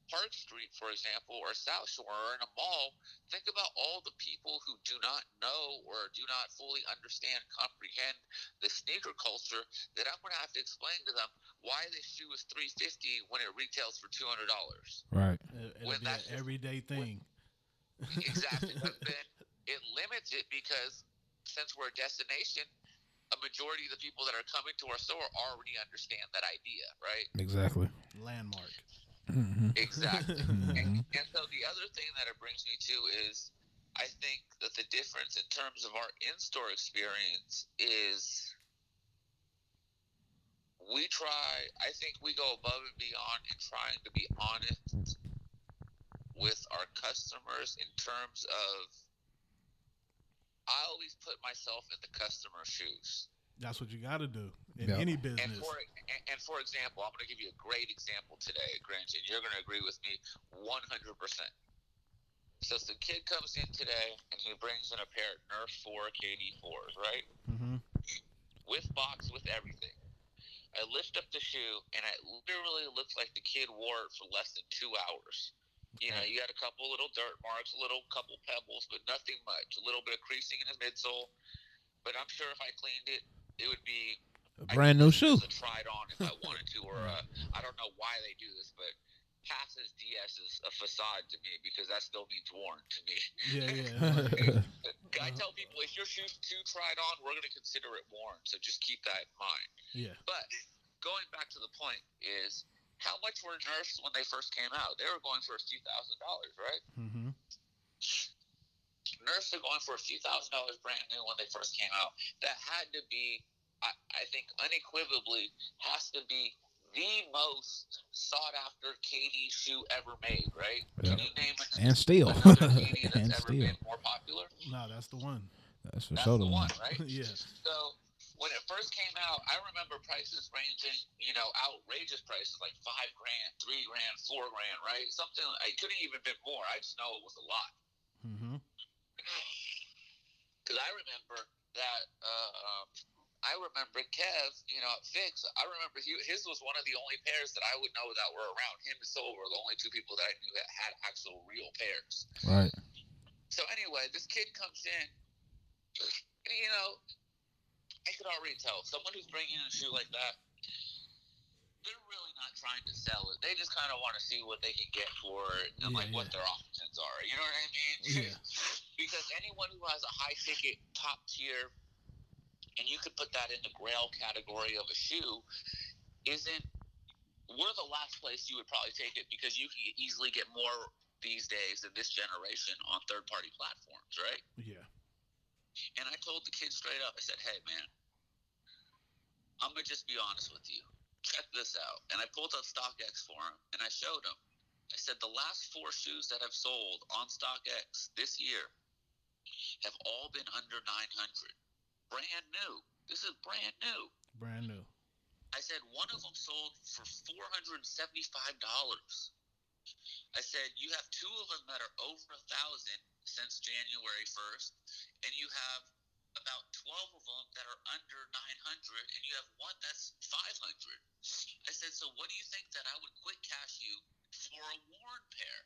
Park Street, for example, or South Shore, or in a mall, think about all the people who do not know or do not fully understand, comprehend the sneaker culture that I'm going to have to explain to them why this shoe is 350 when it retails for $200. Right. It, When it'll be that's an everyday thing. Exactly. but then it limits it because since we're a destination, a majority of the people that are coming to our store already understand that idea, right? Exactly. Landmark. Hmm Exactly. Mhm. and, and so the other thing that it brings me to is I think that the difference in terms of our in store experience is we try, I think we go above and beyond in trying to be honest with our customers in terms of I always put myself in the customer's shoes. That's what you got to do in Yeah. any And business. for and, and for example, I'm going to give you a great example today, Grinch, and you're going to agree with me 100. percent So the kid comes in today and he brings in a pair of Nerf 4 KD4s, right? Mm-hmm. With box, with everything. I lift up the shoe and it literally looks like the kid wore it for less than two hours. You know, you got a couple little dirt marks, a little couple pebbles, but nothing much. A little bit of creasing in his midsole. But I'm sure if I cleaned it, it would be A I brand new use shoe. a tried on if I wanted to, or uh, I don't know why they do this, but passes DS is a facade to me because that still means worn to me. Yeah, yeah. I tell people if your shoe's too tried on, we're going to consider it worn. So just keep that in mind. yeah. But going back to the point is how much were Nerfs when they first came out? They were going for a few thousand dollars, right? hmm Nerfs are going for a few thousand dollars brand new when they first came out. That had to be, I, I think, unequivocally has to be the most sought after KD shoe ever made, right? Can Yeah. you name it? And steel. KD that's and ever steel. been more popular? No, that's the one. That's for That's sure the the one, one. right? yeah. So when it first came out, I remember prices ranging, you know, outrageous prices like five grand, three grand, four grand, right? Something it could have even been more. I just know it was a lot. Because I remember that. Uh, um, I remember Kev, you know, at Fix. I remember he, his was one of the only pairs that I would know that were around. Him and Soul were the only two people that I knew that had actual real pairs. Right. So anyway, this kid comes in, you know, I could already tell someone who's bringing in a shoe like that. They're really not trying to sell it. They just kind of want to see what they can get for it and Yeah, like what their options are. You know what I mean? Yeah. Because anyone who has a high ticket, top tier, and you could put that in the Grail category of a shoe, isn't. We're the last place you would probably take it because you can easily get more these days in this generation on third party platforms, right? Yeah. And I told the kid straight up, I said, hey, man, I'm going to just be honest with you. Check this out. And I pulled up StockX for him and I showed him. I said, the last four shoes that have sold on StockX this year have all been under 900. Brand new. This is brand new. Brand new. I said one of them sold for four hundred and seventy-five dollars. I said you have two of them that are over a thousand since January first, and you have about twelve of them that are under nine hundred, and you have one that's five hundred. I said, so what do you think that I would quick cash you for a worn pair?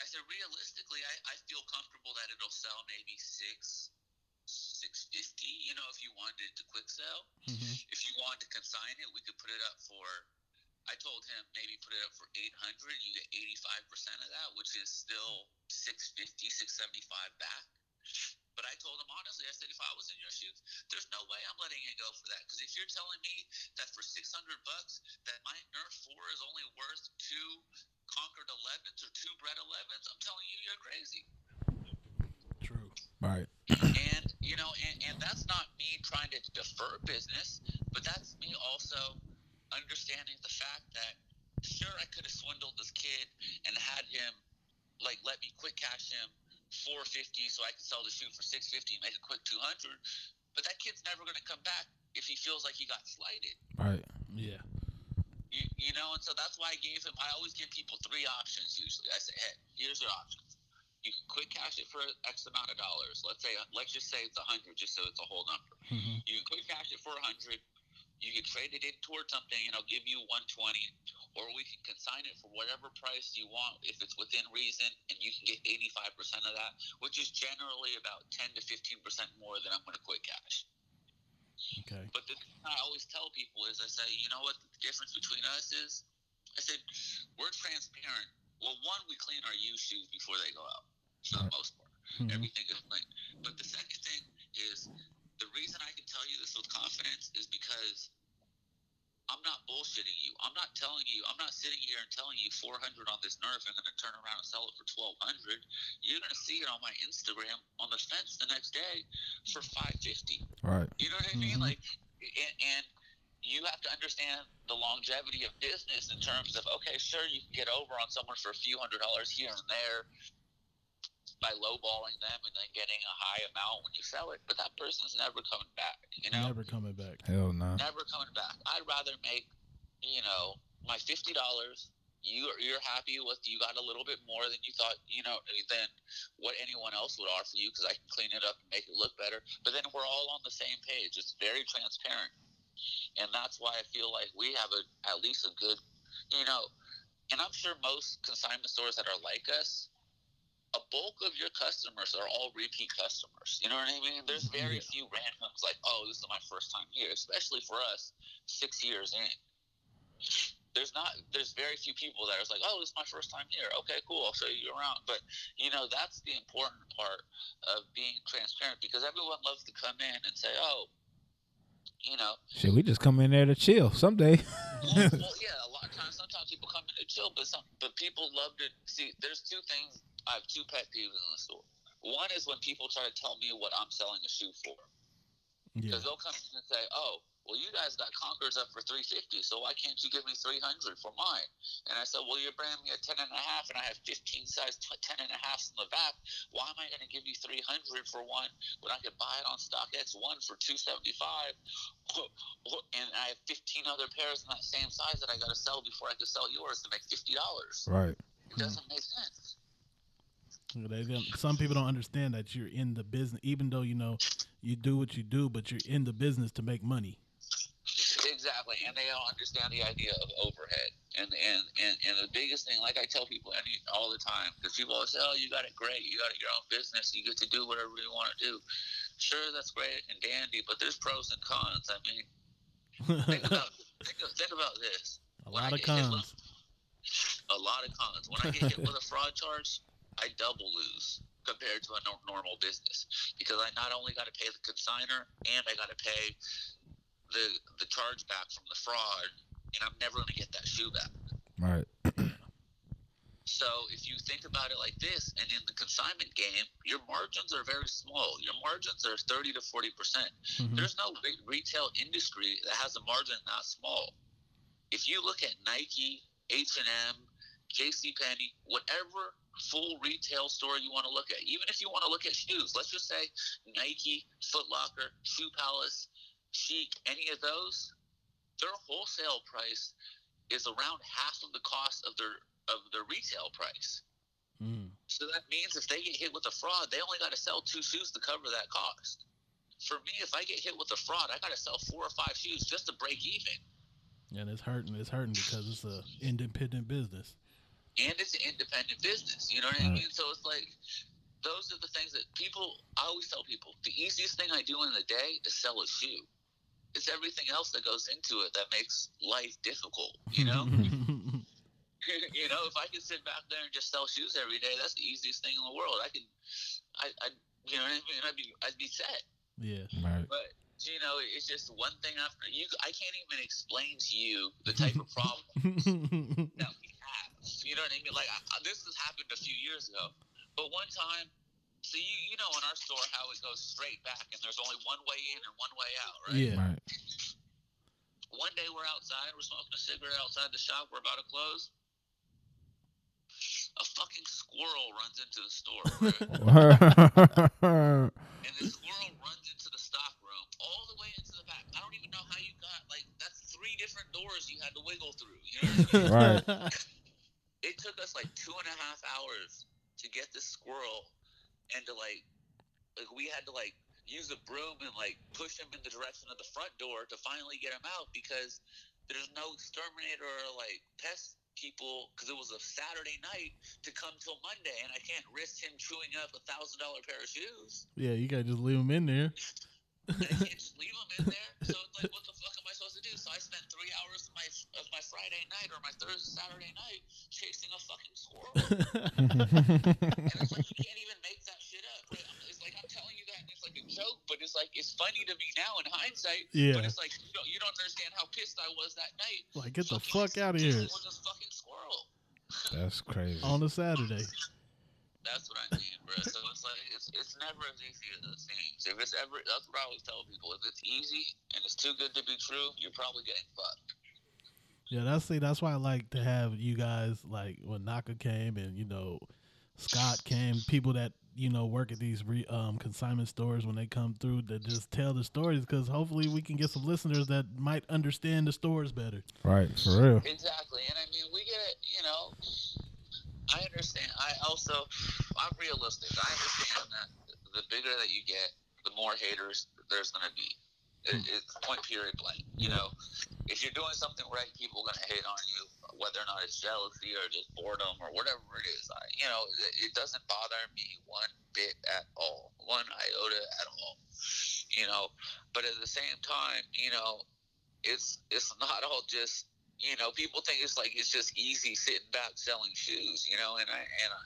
I said, realistically, I, I feel comfortable that it'll sell maybe six, six fifty. You know, if you wanted it to quick sell hmm if you wanted to consign it, we could put it up for. I told him maybe put it up for 800. You get 85% of that, which is still 650, 675 back. But I told him honestly, I said if I was in your shoes, there's no way I'm letting it go for that. Because if you're telling me that for 600 bucks, that my Nerf 4 is only worth two Concord 11s or two Bred 11s, I'm telling you, you're crazy. True. Right. And you know, and, and that's not me trying to defer business, but that's me also understanding the fact that sure I could have swindled this kid and had him like let me quick cash him 450 so I can sell the shoe for 650 and make a quick 200, but that kid's never going to come back if he feels like he got slighted. Right. Yeah. You, you know, and so that's why I gave him. I always give people three options. Usually, I say, "Hey, here's your options. You can quick cash it for X amount of dollars. Let's say, let's just say it's a hundred, just so it's a whole number. Mhm. You can quick cash it for a hundred. You can trade it in towards something, and I'll give you one twenty, or we can consign it for whatever price you want if it's within reason, and you can get eighty five percent of that, which is generally about ten to fifteen percent more than I'm going to quick cash. Okay. But the thing I always tell people is, I say, you know what the difference between us is? I said, we're transparent. Well, one, we clean our used shoes before they go out, for the most part. Mhm. Everything is clean. But the second thing is, the reason I can tell you this with confidence is because I'm not bullshitting you. I'm not telling you. I'm not sitting here and telling you 400 on this Nerf. I'm going to turn around and sell it for 1200. You're going to see it on my Instagram on the fence the next day for 550. Right. You know what I mean? Mhm. Like, and, and you have to understand the longevity of business in terms of okay, sure, you can get over on someone for a few hundred dollars here and there by lowballing them and then getting a high amount when you sell it, but that person's never coming back. You know, Never coming back. Hell no. Never coming back. I'd rather make, you know, my fifty dollars. You you're happy with you got a little bit more than you thought, you know, than what anyone else would offer you because I can clean it up and make it look better. But then we're all on the same page. It's very transparent, and that's why I feel like we have a at least a good, you know, and I'm sure most consignment stores that are like us. A bulk of your customers are all repeat customers. You know what I mean? There's mm-hmm. very Yeah. few randoms like, oh, this is my first time here, especially for us six years in. There's not there's very few people that are like, Oh, this is my first time here. Okay, cool, I'll show you around. But you know, that's the important part of being transparent because everyone loves to come in and say, Oh, you know, Should we just come in there to chill someday. well, well, yeah, a lot of times, sometimes people come in to chill, but some, but people love to see. There's two things. I have two pet peeves in the store. One is when people try to tell me what I'm selling a shoe for, Yeah. because they'll come in and say, "Oh, well, you guys got Concords up for 350, so why can't you give me 300 for mine?" And I said, "Well, you're bringing me a 10 and a half, and I have 15 size t- 10 and a halfs in the back. Why am I going to give you 300 for one when I could buy it on StockX one for 275?" and I have 15 other pairs in that same size that I got to sell before I could sell yours to make fifty dollars. right. It doesn't make sense. Some people don't understand that you're in the business, even though you know you do what you do, but you're in the business to make money. Exactly, and they don't understand the idea of overhead. And and and, and the biggest thing, like I tell people any, all the time, because people always say, "Oh, you got it great. You got your own business. You get to do whatever you want to do." Sure, that's great and dandy, but there's pros and cons. I mean, think about think, of- think about this. A When I lot of cons. with- a lot of cons. When I get hit with a fraud charge, I double lose compared to a nor- normal business because I not only got to pay the consigner and I got to pay the the charge back from the fraud, and I'm never going to get that shoe back. Right. So if you think about it like this, and in the consignment game, your margins are very small. Your margins are 30 to 40 percent. Mhm. There's no re- retail industry that has a margin that small. If you look at Nike, H and M, J.C. Penney, whatever full retail store you want to look at, even if you want to look at shoes, let's just say Nike, Foot Locker, Shoe Palace, Shiekh, any of those, their wholesale price is around half of the cost of their of their retail price. Mm. So that means if they get hit with a fraud, they only got to sell two shoes to cover that cost. For me, if I get hit with a fraud, I got to sell four or five shoes just to break even. And it's hurting. It's hurting because it's a independent business. And it's an independent business. You know what I mean? So it's like those are the things that people. I always tell people the easiest thing I do in the day is sell a shoe. It's everything else that goes into it that makes life difficult. You know. you know, if I could sit back there and just sell shoes every day, that's the easiest thing in the world. I could, I, I, you know what I mean? I'd be, I'd be set. yeah. Right. But you know, it's just one thing after you. I can't even explain to you the type of problem that we have. You know what I mean? Like I, I- this has happened a few years ago, but one time see, you you know in our store how it goes straight back and there's only one way in and one way out, right? Yeah. Right. One day we're outside, we're smoking a cigarette outside the shop, we're about to close. A fucking squirrel runs into the store, right? and the squirrel runs into the stock room all the way into the back. I don't even know how you got like that's three different doors you had to wiggle through. You know what I mean? Right. took us like two and a half hours to get this squirrel and to like like we had to like use a broom and like push him in the direction of the front door to finally get him out because there's no exterminator or like pest people because it was a Saturday night to come till Monday and I can't risk him chewing up a thousand dollar pair of shoes. yeah, you gotta just leave them in there. I can't just leave him in there. So it's like, what the fuck am I to do? So I spent three hours of my of my Friday night or my Thursday Saturday night chasing a fucking squirrel. and it's like you can't even make that shit up. Right? It's like I'm telling you that, and it's like a joke, but it's like it's funny to me now in hindsight. Yeah. But it's like you don't, you don't understand how pissed I was that night. Like, get the fuck out of here dealing With this fucking squirrel. That's crazy. on a Saturday. That's what I mean, bro. So it's like it's it's never as easy as it seems. If it's ever, that's what I always tell people. If it's easy and it's too good to be true, you're probably getting fucked. Yeah, that's see, that's why I like to have you guys like when Naka came and you know Scott came, people that you know work at these re, um, consignment stores when they come through to just tell the stories because hopefully we can get some listeners that might understand the stores better. Right. For real. Exactly, and I mean, we get it. You know, I understand. I also, I'm realistic. I understand that the bigger that you get, the more haters there's gonna be. It, hmm. it's point period blank. You know, if you're doing something right, people are gonna hate on you, whether or not it's jealousy or just boredom or whatever it is. I, you know, it, it doesn't bother me one bit at all, one iota at all. You know, but at the same time, you know, it's it's not all just you know people think it's like it's just easy sitting back selling shoes you know and i and I,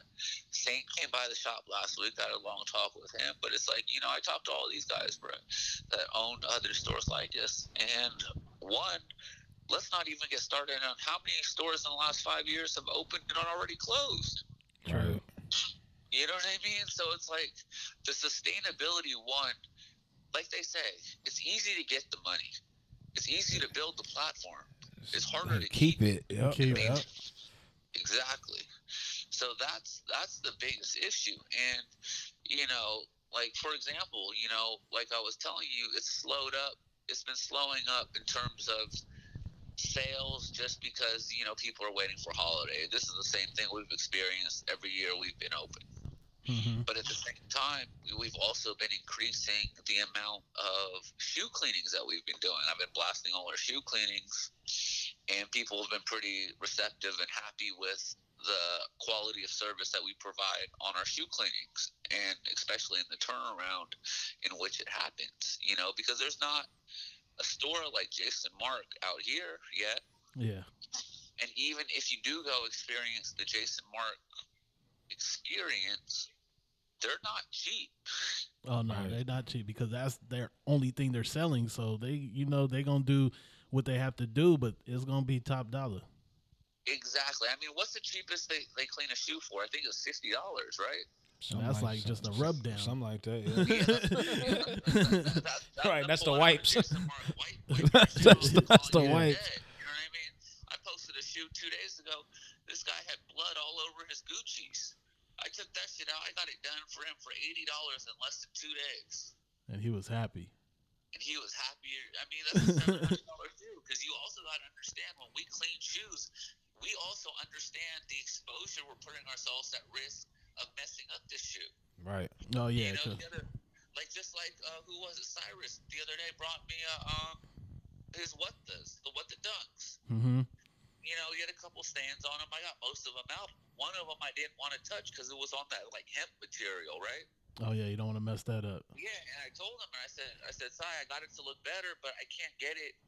saint came by the shop last week had a long talk with him but it's like you know i talked to all these guys bro that own other stores like this and one let's not even get started on how many stores in the last five years have opened and already closed Right. you know what I mean? So it's like the sustainability one, like they say, it's easy to get the money. It's easy to build the platform. It's harder to keep it. Yep. Keep- yep. Exactly. So that's that's the biggest issue. And you know, like for example, you know, like I was telling you, it's slowed up. It's been slowing up in terms of sales just because you know people are waiting for holiday. This is the same thing we've experienced every year we've been open. Mhm. But at the same time, we've also been increasing the amount of shoe cleanings that we've been doing. I've been blasting all our shoe cleanings, and people have been pretty receptive and happy with the quality of service that we provide on our shoe cleanings, and especially in the turnaround in which it happens. You know, because there's not a store like Jason Markk out here yet. Yeah. And even if you do go experience the Jason Markk experience, they're not cheap. Oh no, Right. they not cheap because that's their only thing they're selling. So they, you know, they're gonna do what they have to do, but it's gonna be top dollar. Exactly. I mean, what's the cheapest they, they clean a shoe for? I think it's sixty dollars, right? Something that's like just a rub down. Something like that. Yeah. That- Right, that's the wipes. Jason Markk wipe- wipe your That's the- that's the wipes. dead, You know what I mean? I posted a shoe two days ago. This guy had blood all over his Gucci's. I took that shit out. I got it done for him for eighty dollars in less than two days. and he was happy. and he was happier. I mean, that's a seven hundred dollar shoe because you also got to understand when we clean shoes, we also understand the exposure we're putting ourselves at risk of messing up this shoe. right. Oh yeah, you know, the other, like just like uh, who was it? Cyrus the other day brought me a um his what does the what the dunks. mhm. You know, he had a couple stands on them. I got most of them out. One of them I didn't want to touch because it was on that like hemp material, right? Oh yeah, you don't want to mess that up. Yeah, and I told him, and I said, I said, Sai, I got it to look better, but I can't get it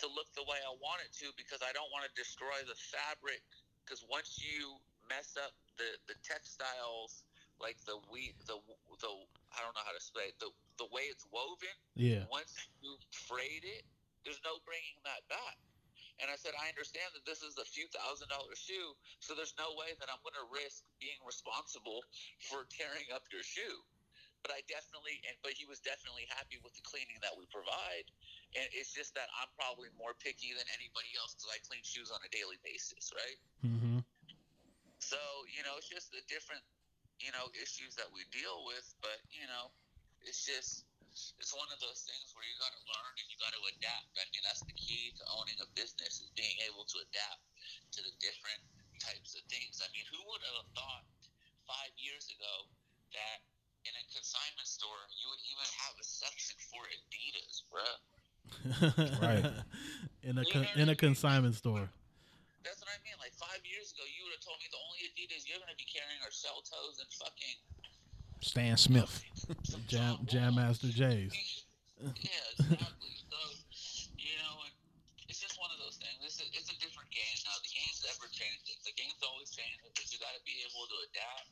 to look the way I want it to because I don't want to destroy the fabric. Because once you mess up the the textiles, like the we the the I don't know how to say it, the the way it's woven. Yeah. Once you frayed it, there's no bringing that back. And I said, I understand that this is a few thousand dollar shoe, so there's no way that I'm going to risk being responsible for tearing up your shoe. But I definitely, and but he was definitely happy with the cleaning that we provide. And it's just that I'm probably more picky than anybody else because I clean shoes on a daily basis, right? Mm-hmm. So you know, it's just the different, you know, issues that we deal with. But you know, it's just it's one of those things where you got to learn and you got to adapt. I mean, that's the key to owning a business is being able to adapt to the different types of things. I mean, who would have thought five years ago that in a consignment store you would even have a section for Adidas, bruh? Right. in a con- in a consignment store. That's what I mean. Like five years ago, you would have told me the only Adidas you're going to be carrying are shell toes and fucking Stan Smith. some Jam Jam Master Jay's. Yeah, exactly. so, you know, it's just one of those things. It's a, it's a different game now. The game's ever changing. The game's always changing, but you got to be able to adapt.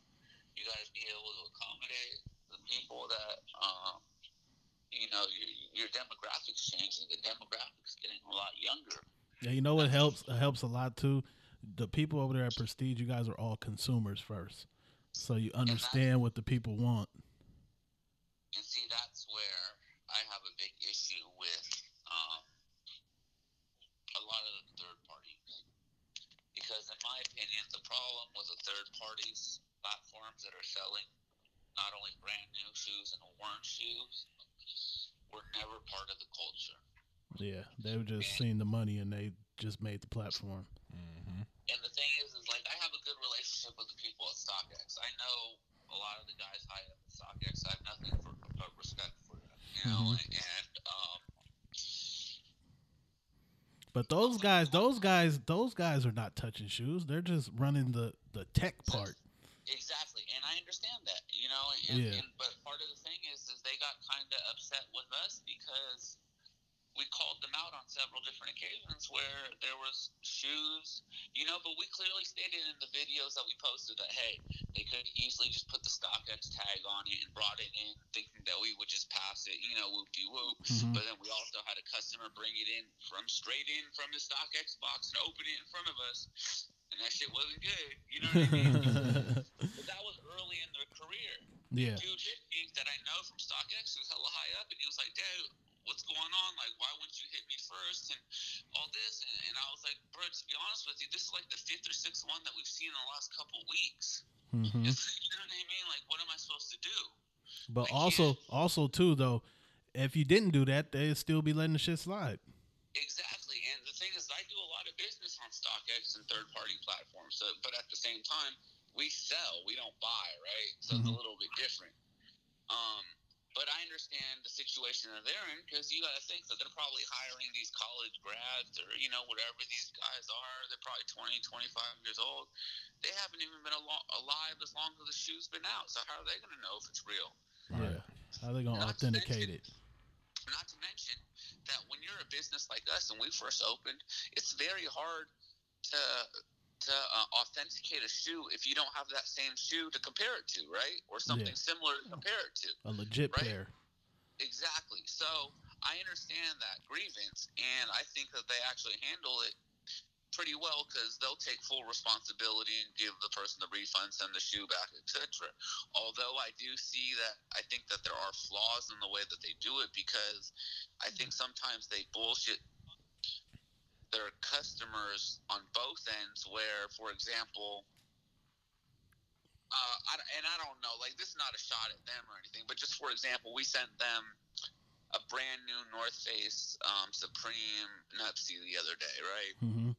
You got to be able to accommodate the people that, um, you know, your, your demographics changing. The demographics getting a lot younger. Yeah, you know what helps it helps a lot too. The people over there at Prestige, you guys are all consumers first, so you understand what the people want. And see, that's where I have a big issue with um, a lot of the third parties. Because, in my opinion, the problem with the third parties platforms that are selling not only brand new shoes and worn shoes were never part of the culture. Yeah, they were just seeing the money and they just made the platform. And the thing is, is like I have a good relationship with the people at StockX. I know a lot of the guys high up at StockX. I have nothing for, but respect for them, you. And um, But those guys, those guys, those guys are not touching shoes. They're just running the the tech part. Exactly, and I understand that, you know. And, Yeah. and but part of the thing is, is they got kind of upset with us because we called them out on several different occasions where there was shoes, you know. But we clearly stated in the videos that we posted that hey, they could easily just put the StockX tag on it and brought it in, thinking that we would just pass it, you know, whoop de whoop. But then we also had a customer bring it in from straight in from the StockX box and open it in front of us. And that shit wasn't good. You know what I mean? But that was early in their career. yeah, Dude that I know from StockX who's hella high up, and he was like, "Dude, what's going on? Like, why wouldn't you hit me first and all this?" And, and I was like, "Bro, to be honest with you, this is like the fifth or sixth one that we've seen in the last couple weeks. Hmm you know what I mean? Like, what am I supposed to do?" but I also, also too though, if you didn't do that, they'd still be letting the shit slide. Exactly, and the thing is, I do a lot of business on StockX and third-party platforms. So, but at the same time, we sell, we don't buy, right? So it's a Mhm. little bit different. Um, but I understand the situation that they're in because you got to think that they're probably hiring these college grads or you know whatever these guys are. They're probably 20, 25 years old. They haven't even been alo- alive as long as the shoe's been out. So how are they going to know if it's real? Yeah, how are they Not to authenticate it? Not to mention that when you're a business like us and we first opened, it's very hard to to uh, authenticate a shoe if you don't have that same shoe to compare it to, right? Or something similar to compare it to. A legit Right. pair. Exactly. So I understand that grievance, and I think that they actually handle it pretty well because they'll take full responsibility and give the person the refund, send the shoe back, etc. Although I do see that I think that there are flaws in the way that they do it because I think sometimes they bullshit their customers on both ends. Where, for example. Uh, I, and I don't know, like this is not a shot at them or anything, but just for example, we sent them a brand new North Face um, Supreme Nuptse the other day, right? hmm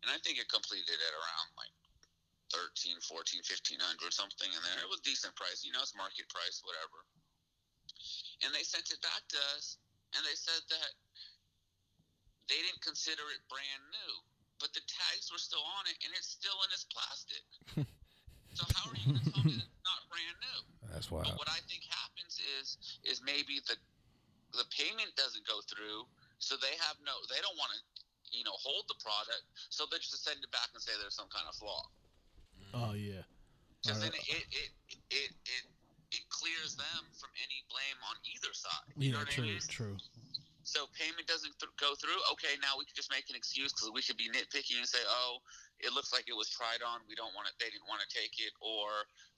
And I think it completed at around like 13, 14, 1500, something in there. It was decent price, you know, it's market price, whatever. And they sent it back to us, and they said that they didn't consider it brand new, but the tags were still on it, and it's still in its plastic. so how are you going to tell me that it's not brand new? That's why. But what I think happens is is maybe the the payment doesn't go through, so they have no they don't want to you know hold the product, so they just send it back and say there's some kind of flaw. Oh yeah. Because Alright. then it it, it it it clears them from any blame on either side. You Yeah, know what true, I mean? true. So payment doesn't th- go through. Okay, now we could just make an excuse because we could be nitpicky and say, oh, it looks like it was tried on. We don't want it. They didn't want to take it, or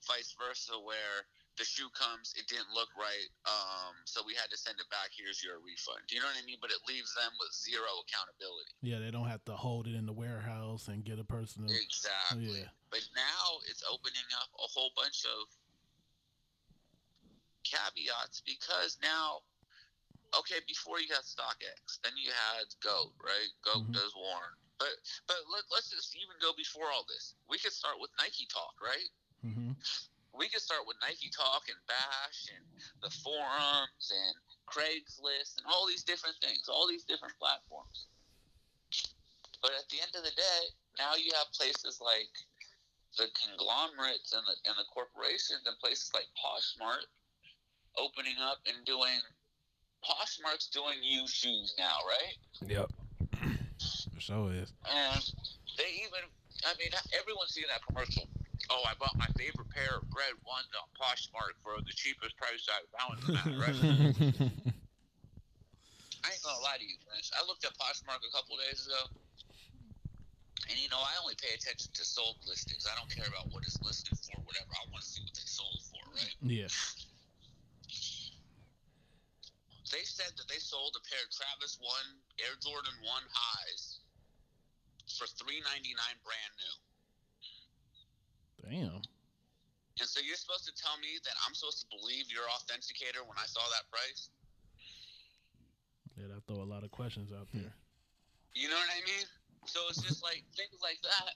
vice versa, where the shoe comes, it didn't look right, um, so we had to send it back. Here's your refund. Do you know what I mean? But it leaves them with zero accountability. Yeah, they don't have to hold it in the warehouse and get a person. To, Exactly. yeah. But now it's opening up a whole bunch of caveats because now, okay, before you had StockX, then you had Goat, right? Goat Mhm. does Warren. But but let, let's just even go before all this. We could start with Nike Talk, right? hmm we could start with Nike Talk and Bash and the forums and Craigslist and all these different things, all these different platforms. But at the end of the day, now you have places like the conglomerates and the and the corporations and places like Poshmark opening up and doing Poshmark's doing used shoes now, right? Yep. For sure is. And they even, I mean, everyone's seen that commercial. Oh, I bought my favorite pair of red ones on Poshmark for the cheapest price I found them at, right? I ain't gonna lie to you, Vince. I looked at Poshmark a couple days ago, and you know, I only pay attention to sold listings. I don't care about what it's listed for, whatever. I want to see what they sold for, right? Yeah. They said that they sold a pair of Travis One Air Jordan One highs for three ninety nine brand new. Damn. And so you're supposed to tell me that I'm supposed to believe your authenticator when I saw that price? Yeah, that throw a lot of questions out there. You know what I mean? So it's just like things like that.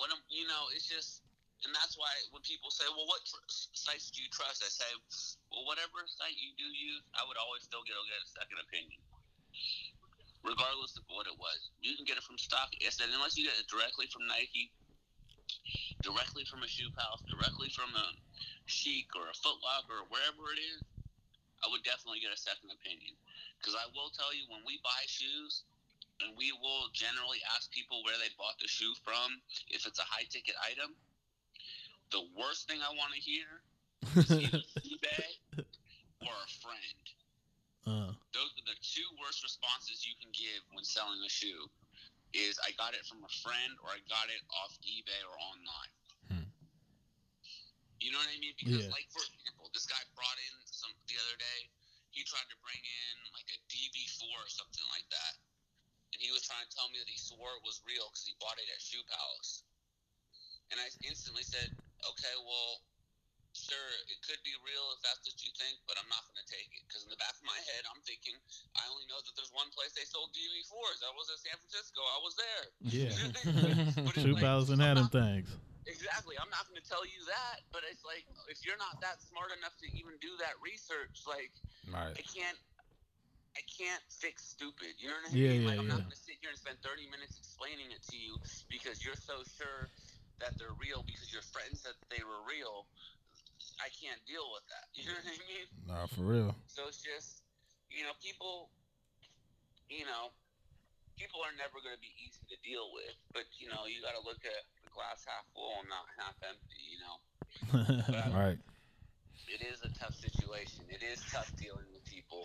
When I'm, you know, it's just, and that's why when people say, "Well, what tr- sites do you trust?" I say, "Well, whatever site you do use, I would always still get get a second opinion, regardless of what it was. You can get it from stock. I said unless you get it directly from Nike, directly from a shoe house, directly from a Shiekh or a Foot Locker or wherever it is, I would definitely get a second opinion. Because I will tell you, when we buy shoes, and we will generally ask people where they bought the shoe from, if it's a high ticket item, the worst thing I want to hear is either eBay or a friend. Uh, Those are the two worst responses you can give when selling a shoe. Is I got it from a friend or I got it off eBay or online. Hmm. You know what I mean? Because, Yeah. like for example, this guy brought in some the other day. He tried to bring in like a DB4 or something like that, and he was trying to tell me that he swore it was real because he bought it at Shoe Palace. And I instantly said, "Okay, well, sure, it could be real if that's what you think, but I'm not going to take it because in the back of my head, I'm thinking I only know that there's one place they sold DB4s. That was in San Francisco. I was there. yeah. But it's Shoe like, Palace and I'm had them not- things. Exactly. I'm not going to tell you that, but it's like if you're not that smart enough to even do that research, like Right. I can't, I can't fix stupid. You know what I mean? Yeah, mean? yeah, like I'm yeah. not going to sit here and spend 30 minutes explaining it to you because you're so sure that they're real because your friend said that they were real. I can't deal with that. You know what I mean? Nah, for real. So it's just, you know, people, you know, people are never going to be easy to deal with. But you know, you got to look at the glass half full and not half empty. You know, Right. It is a tough situation. It is tough dealing with people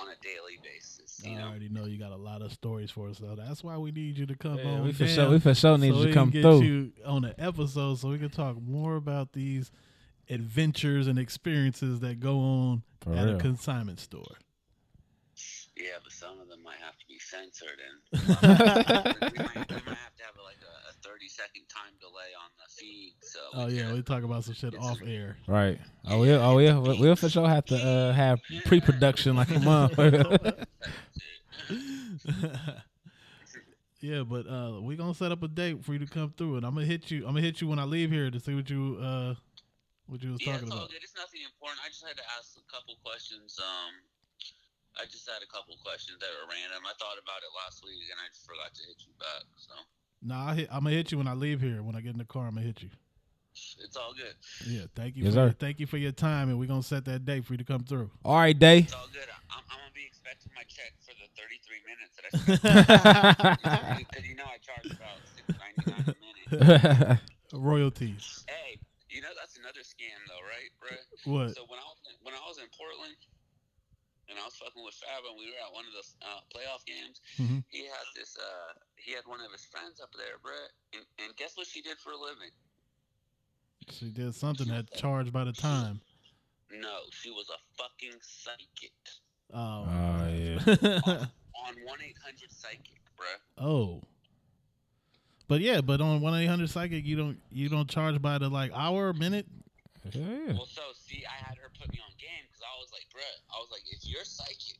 on a daily basis. You I know, already know you got a lot of stories for us, so that's why we need you to come Yeah, on. we for down, sure. We for sure need so you to come get through. you on the episode so we can talk more about these adventures and experiences that go on For at real. a consignment store. yeah, but some of them might have to be censored, and we, might, we might have to have like a, a thirty second time delay on the feed. So Oh we yeah, can- we talk about some shit off air. Right. Oh yeah. Oh yeah. We'll, we'll for sure have to uh, have pre-production like a motherfucker. yeah, but uh, we gonna set up a date for you to come through, and I'm gonna hit you. I'm gonna hit you when I leave here to see what you uh what you was Yeah, talking it's all about. good. It's nothing important. I just had to ask a couple questions. Um, I just had a couple questions that were random. I thought about it last week and I just forgot to hit you back. So Nah, I hit, I'm gonna hit you when I leave here. When I get in the car, I'm gonna hit you. it's all good. Yeah, thank you. Yes, for sir. your, thank you for your time, and we're gonna set that date for you to come through. All right, Day. It's all good. I'm, I'm gonna be expecting my check for the 33 minutes that I spent. Because you know I charge about 6.99 a minute. Royalties. Hey, you know that's another scam though, right, bro? What? So when I was when I was in Portland, and I was fucking with Fab, and we were at one of the uh, playoff games. Mhm. He had this. Uh, he had one of his friends up there, bruh. And, and guess what she did for a living? She did something that charged by the time. No, she was a fucking psychic Oh. Oh yeah. on one eight hundred psychic, bruh. oh. But yeah, but on one eight hundred psychic, you don't you don't charge by the like hour or minute. yeah. Well, so see, I had her put me on game because I was like, bruh, I was like, if you're psychic,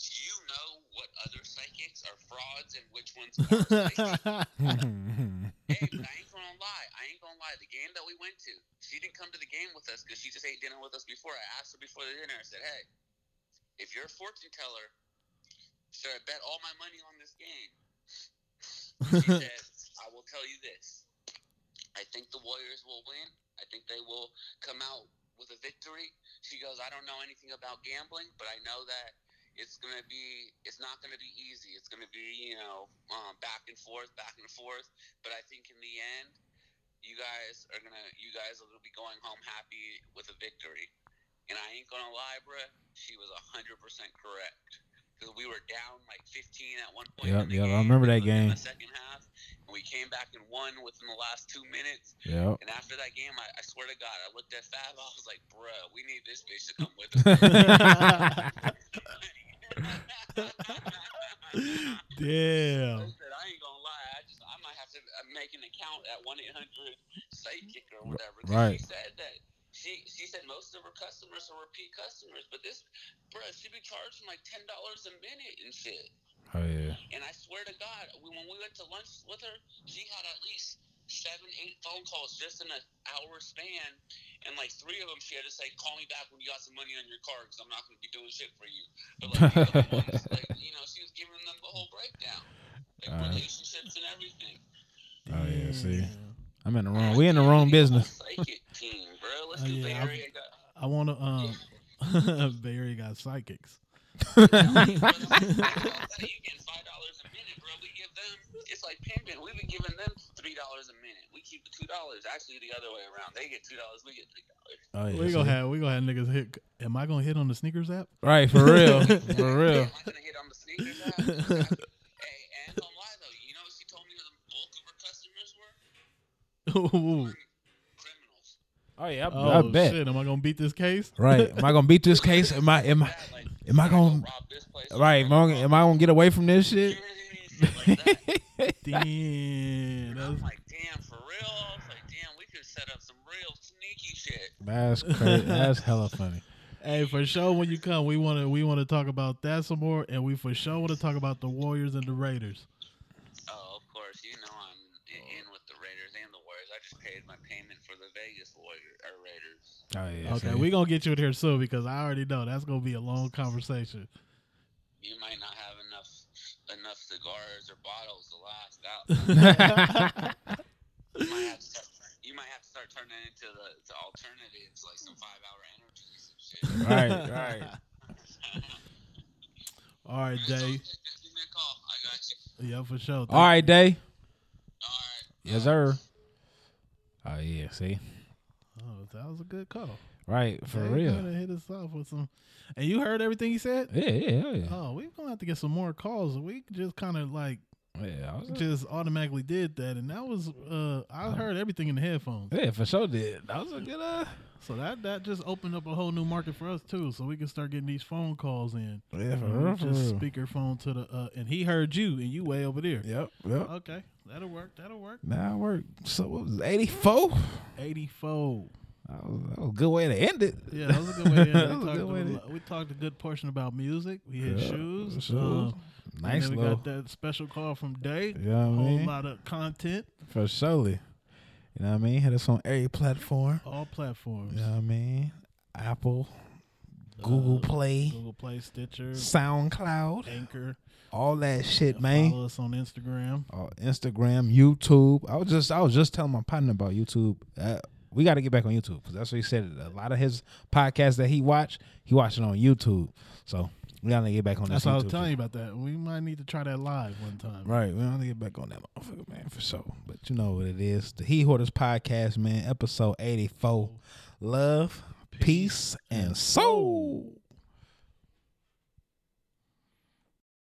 do you know what other psychics are frauds and which ones are psychics? hey, I ain't gonna lie. I ain't gonna lie. The game that we went to, she didn't come to the game with us because she just ate dinner with us before. I asked her before the dinner. I said, hey, if you're a fortune teller, should I bet all my money on this game? She said, I will tell you this. I think the Warriors will win. I think they will come out with a victory. She goes, I don't know anything about gambling, but I know that it's gonna be it's not gonna be easy. It's gonna be, you know, um, back and forth, back and forth. But I think in the end, you guys are gonna you guys are gonna be going home happy with a victory. And I ain't gonna lie, bruh, she was hundred percent correct. Because we were down like 15 at one point. Yep, yep, I remember that the- in game. the second half, we came back and won within the last two minutes. Yep. And after that game, I, I swear to God, I looked at Fab. I was like, "Bruh, we need this bitch to come with us." Damn. I said, I ain't gonna lie. I just, I might have to uh, make an account at one eight hundred psychic or whatever. Right. She said that she, she said most of her customers are repeat customers, but this, bruh, she be charging like ten dollars a minute and shit. Oh yeah. And I swear to God, when we went to lunch with her, she had at least seven, eight phone calls just in an hour span. And like three of them, she had to say, "Call me back when you got some money on your card, because I'm not going to be doing shit for you." But like, ones, like you know, she was giving them the whole breakdown, like Alright. relationships and everything. Oh yeah. See, I'm in the wrong. We in the wrong business. Psychic team, bro. Let's Oh, do yeah, Bay I've- Area. Got, I want to um. Bay Area got psychics. But I'm like, bro, you getting five dollars a minute, bro. We. It's like pimping. We've been giving them three dollars a minute. We keep the two dollars. Actually, the other way around. They get two dollars. We get three dollars. Oh yeah. we gonna have we gonna have niggas hit. Am I gonna hit on the sneakers app? Right for real. For real. Am I gonna hit on the sneakers? app? hey, and don't lie though. You know what she told me Who the bulk of her customers were? Ooh. Criminals. Oh yeah. I, oh I bet. shit! Am I gonna beat this case? Right. Am I gonna beat this case? Am I? Am I? That, like, Am I I'm gonna? rob this place? Right. Am I? gonna- Am I gonna get away from this shit? Shit like that. Damn. And I'm That's, like, damn, for real? I was like, damn, we could set up some real sneaky shit. That's crazy. That's hella funny. hey, for sure. When you come, we wanna we wanna talk about that some more, and we for sure wanna talk about the Warriors and the Raiders. Oh, of course, you know I'm i- in with the Raiders and the Warriors. I just paid my payment for the Vegas Warrior or Raiders. Oh yeah. Okay, see? we gonna get you in here soon because I already know that's gonna be a long conversation. You might not have enough enough cigars or bottles to last out. you might have to start, you might have to start turning into the to alternatives like some five hour energies and shit. right. Right. All right, So, Day. Give me a call. I got you. Yeah, for sure. All right, Day. All right. Yes, uh, sir. Oh yeah. See. Oh, that was a good call. Right. For real. hit us off with some. And you heard everything he said. Yeah. Yeah. yeah. Oh, we're gonna have to get some more calls. We just kind of like Yeah. Just automatically did that, and that was uh I heard everything in the headphones. yeah. For sure. Did that was a good. Uh. So that that just opened up a whole new market for us too. So we can start getting these phone calls in. Yeah. For Uh, real. Just real. speakerphone to the uh, and he heard you and you way over there. Yep. Yep. Okay, that'll work. That'll work. Now work. So what was eighty four? Eighty four. That was, that was a good way to end it. Yeah, that was a good way. To, That we, talked a, we talked a good portion about music. We hit Yeah, shoes. shoes. uh, Nice and then we got that special call from Day. You know A whole mean? lot of content, For surely. You know what I mean? Hit us on every platform. all platforms. You know what I mean? Apple, Google Uh, Play, Google Play, Stitcher, SoundCloud, Anchor. All that shit, man. Follow us on Instagram. Uh, Instagram, YouTube. I was just I was just telling my partner about YouTube. Uh, we got to get back on YouTube because that's what he said. A lot of his podcasts that he watched, he watched it on YouTube. So we got to get back on that. That's what I was telling shit. you about that. We might need to try that live one time. Right, we gotta get back on that motherfucker, man, for sure. But you know what it is. The Heat Hoarders Podcast, man, episode 84. Love, peace, and soul.